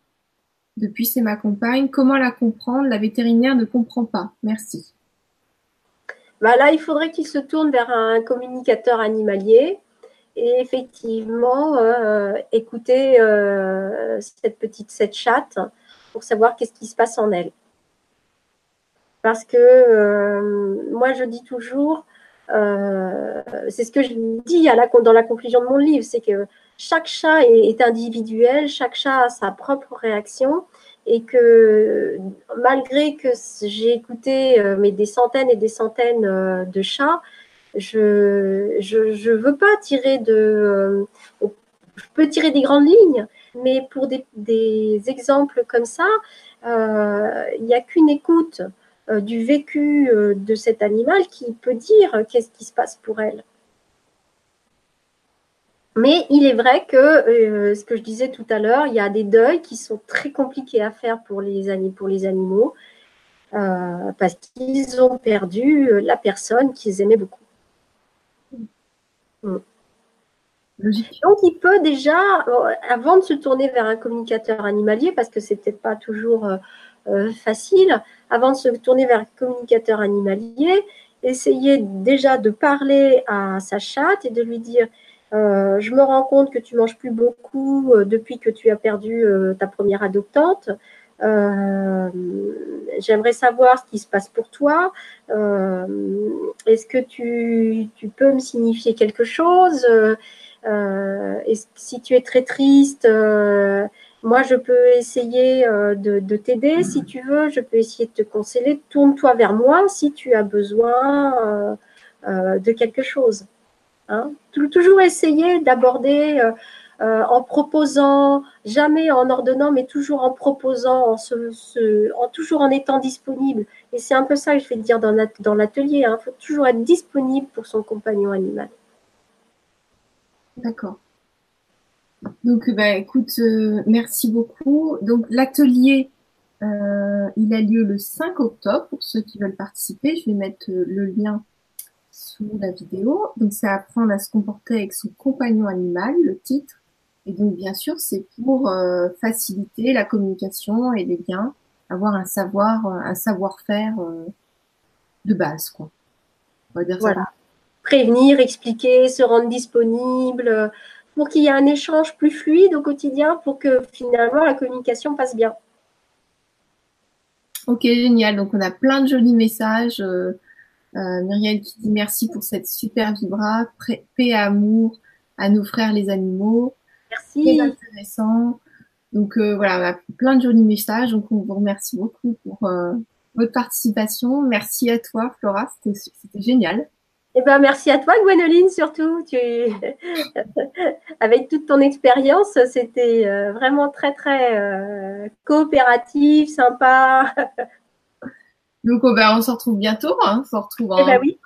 Depuis, c'est ma compagne. Comment la comprendre? La vétérinaire ne comprend pas. Merci. Bah là, il faudrait qu'il se tourne vers un communicateur animalier et effectivement euh, écouter euh, cette petite cette chatte pour savoir qu'est-ce qui se passe en elle. Parce que euh, moi, je dis toujours, c'est ce que je dis dans la conclusion de mon livre, c'est que chaque chat est, individuel, chaque chat a sa propre réaction et que malgré que j'ai écouté des centaines et des centaines de chats, je ne veux pas tirer de... je peux tirer des grandes lignes, mais pour des, exemples comme ça, il n'y a qu'une écoute euh, du vécu euh, de cet animal qui peut dire qu'est-ce qui se passe pour elle. Mais il est vrai que, euh, ce que je disais tout à l'heure, il y a des deuils qui sont très compliqués à faire pour les animaux parce qu'ils ont perdu la personne qu'ils aimaient beaucoup. Mm. Donc, il peut déjà, avant de se tourner vers un communicateur animalier, parce que c'est peut-être pas toujours euh, facile, avant de se tourner vers un communicateur animalier, essayer déjà de parler à sa chatte et de lui dire euh, je me rends compte que tu manges plus beaucoup euh, depuis que tu as perdu ta première adoptante. J'aimerais savoir ce qui se passe pour toi. Est-ce que tu, peux me signifier quelque chose? Si tu es très triste, moi, je peux essayer euh, de, t'aider si tu veux, je peux essayer de te conseiller. Tourne-toi vers moi si tu as besoin euh, euh, de quelque chose. Hein. Toujours essayer d'aborder en proposant, jamais en ordonnant, mais toujours en proposant, en, toujours en étant disponible. Et c'est un peu ça que je vais te dire dans l'atelier. Il hein. faut toujours être disponible pour son compagnon animal. D'accord. Donc, bah, écoute, euh, merci beaucoup. Donc, l'atelier, euh, il a lieu le 5 octobre pour ceux qui veulent participer. Je vais mettre euh, le lien sous la vidéo. Donc, c'est apprendre à se comporter avec son compagnon animal, le titre. Et donc, bien sûr, c'est pour faciliter la communication et les liens, avoir un savoir, un savoir-faire de base, quoi. On va dire voilà. Prévenir, expliquer, se rendre disponible, pour qu'il y ait un échange plus fluide au quotidien pour que finalement la communication passe bien. Ok, génial. Donc on a plein de jolis messages. Euh, euh Muriel qui dit merci pour cette super vibra, paix et amour à nos frères les animaux. Merci. Très intéressant. Donc euh, voilà, on a plein de jolis messages. Donc on vous remercie beaucoup pour euh, votre participation. Merci à toi, Flora. C'était génial. Eh ben, merci à toi, Gwenoline, surtout. Tu... Avec toute ton expérience, c'était euh, vraiment très, très coopératif, sympa. Donc, oh, ben, on se retrouve bientôt. Hein. On se retrouve en... eh ben, oui.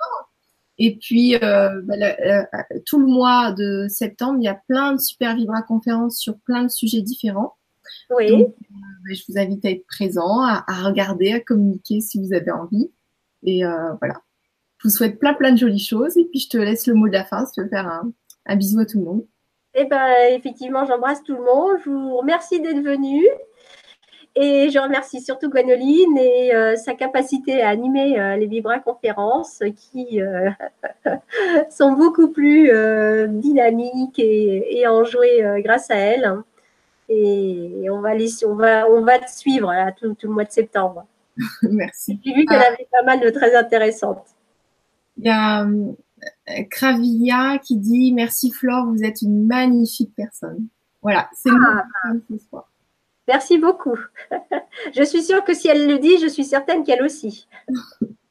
Et puis, euh, ben, tout le mois de septembre, il y a plein de super Vibra conférences sur plein de sujets différents. Oui. Donc, ben, je vous invite à être présent, à, à, regarder, à communiquer si vous avez envie. Et voilà. Je vous souhaite plein plein de jolies choses et puis je te laisse le mot de la fin si tu veux faire un, un bisou à tout le monde. Eh ben, effectivement, j'embrasse tout le monde. Je vous remercie d'être venu. Et je remercie surtout Gwenoline et euh, sa capacité à animer euh, les Vibra conférences qui euh, sont beaucoup plus dynamiques et, et enjouées grâce à elle. Et on va, les, on va, on va te suivre là, tout, tout, le mois de septembre. Merci. J'ai vu qu'elle ah. avait pas mal de très intéressantes. Il y a Cravilla qui dit Merci Flore, vous êtes une magnifique personne. Voilà, c'est ah, ce soir. Merci beaucoup. je suis sûre que si elle le dit, je suis certaine qu'elle aussi.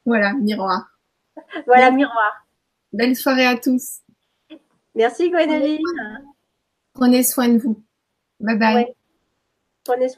voilà, miroir. Voilà, miroir. Belle soirée à tous. Merci Gwendoline. Prenez soin de vous. Bye bye. Prenez soin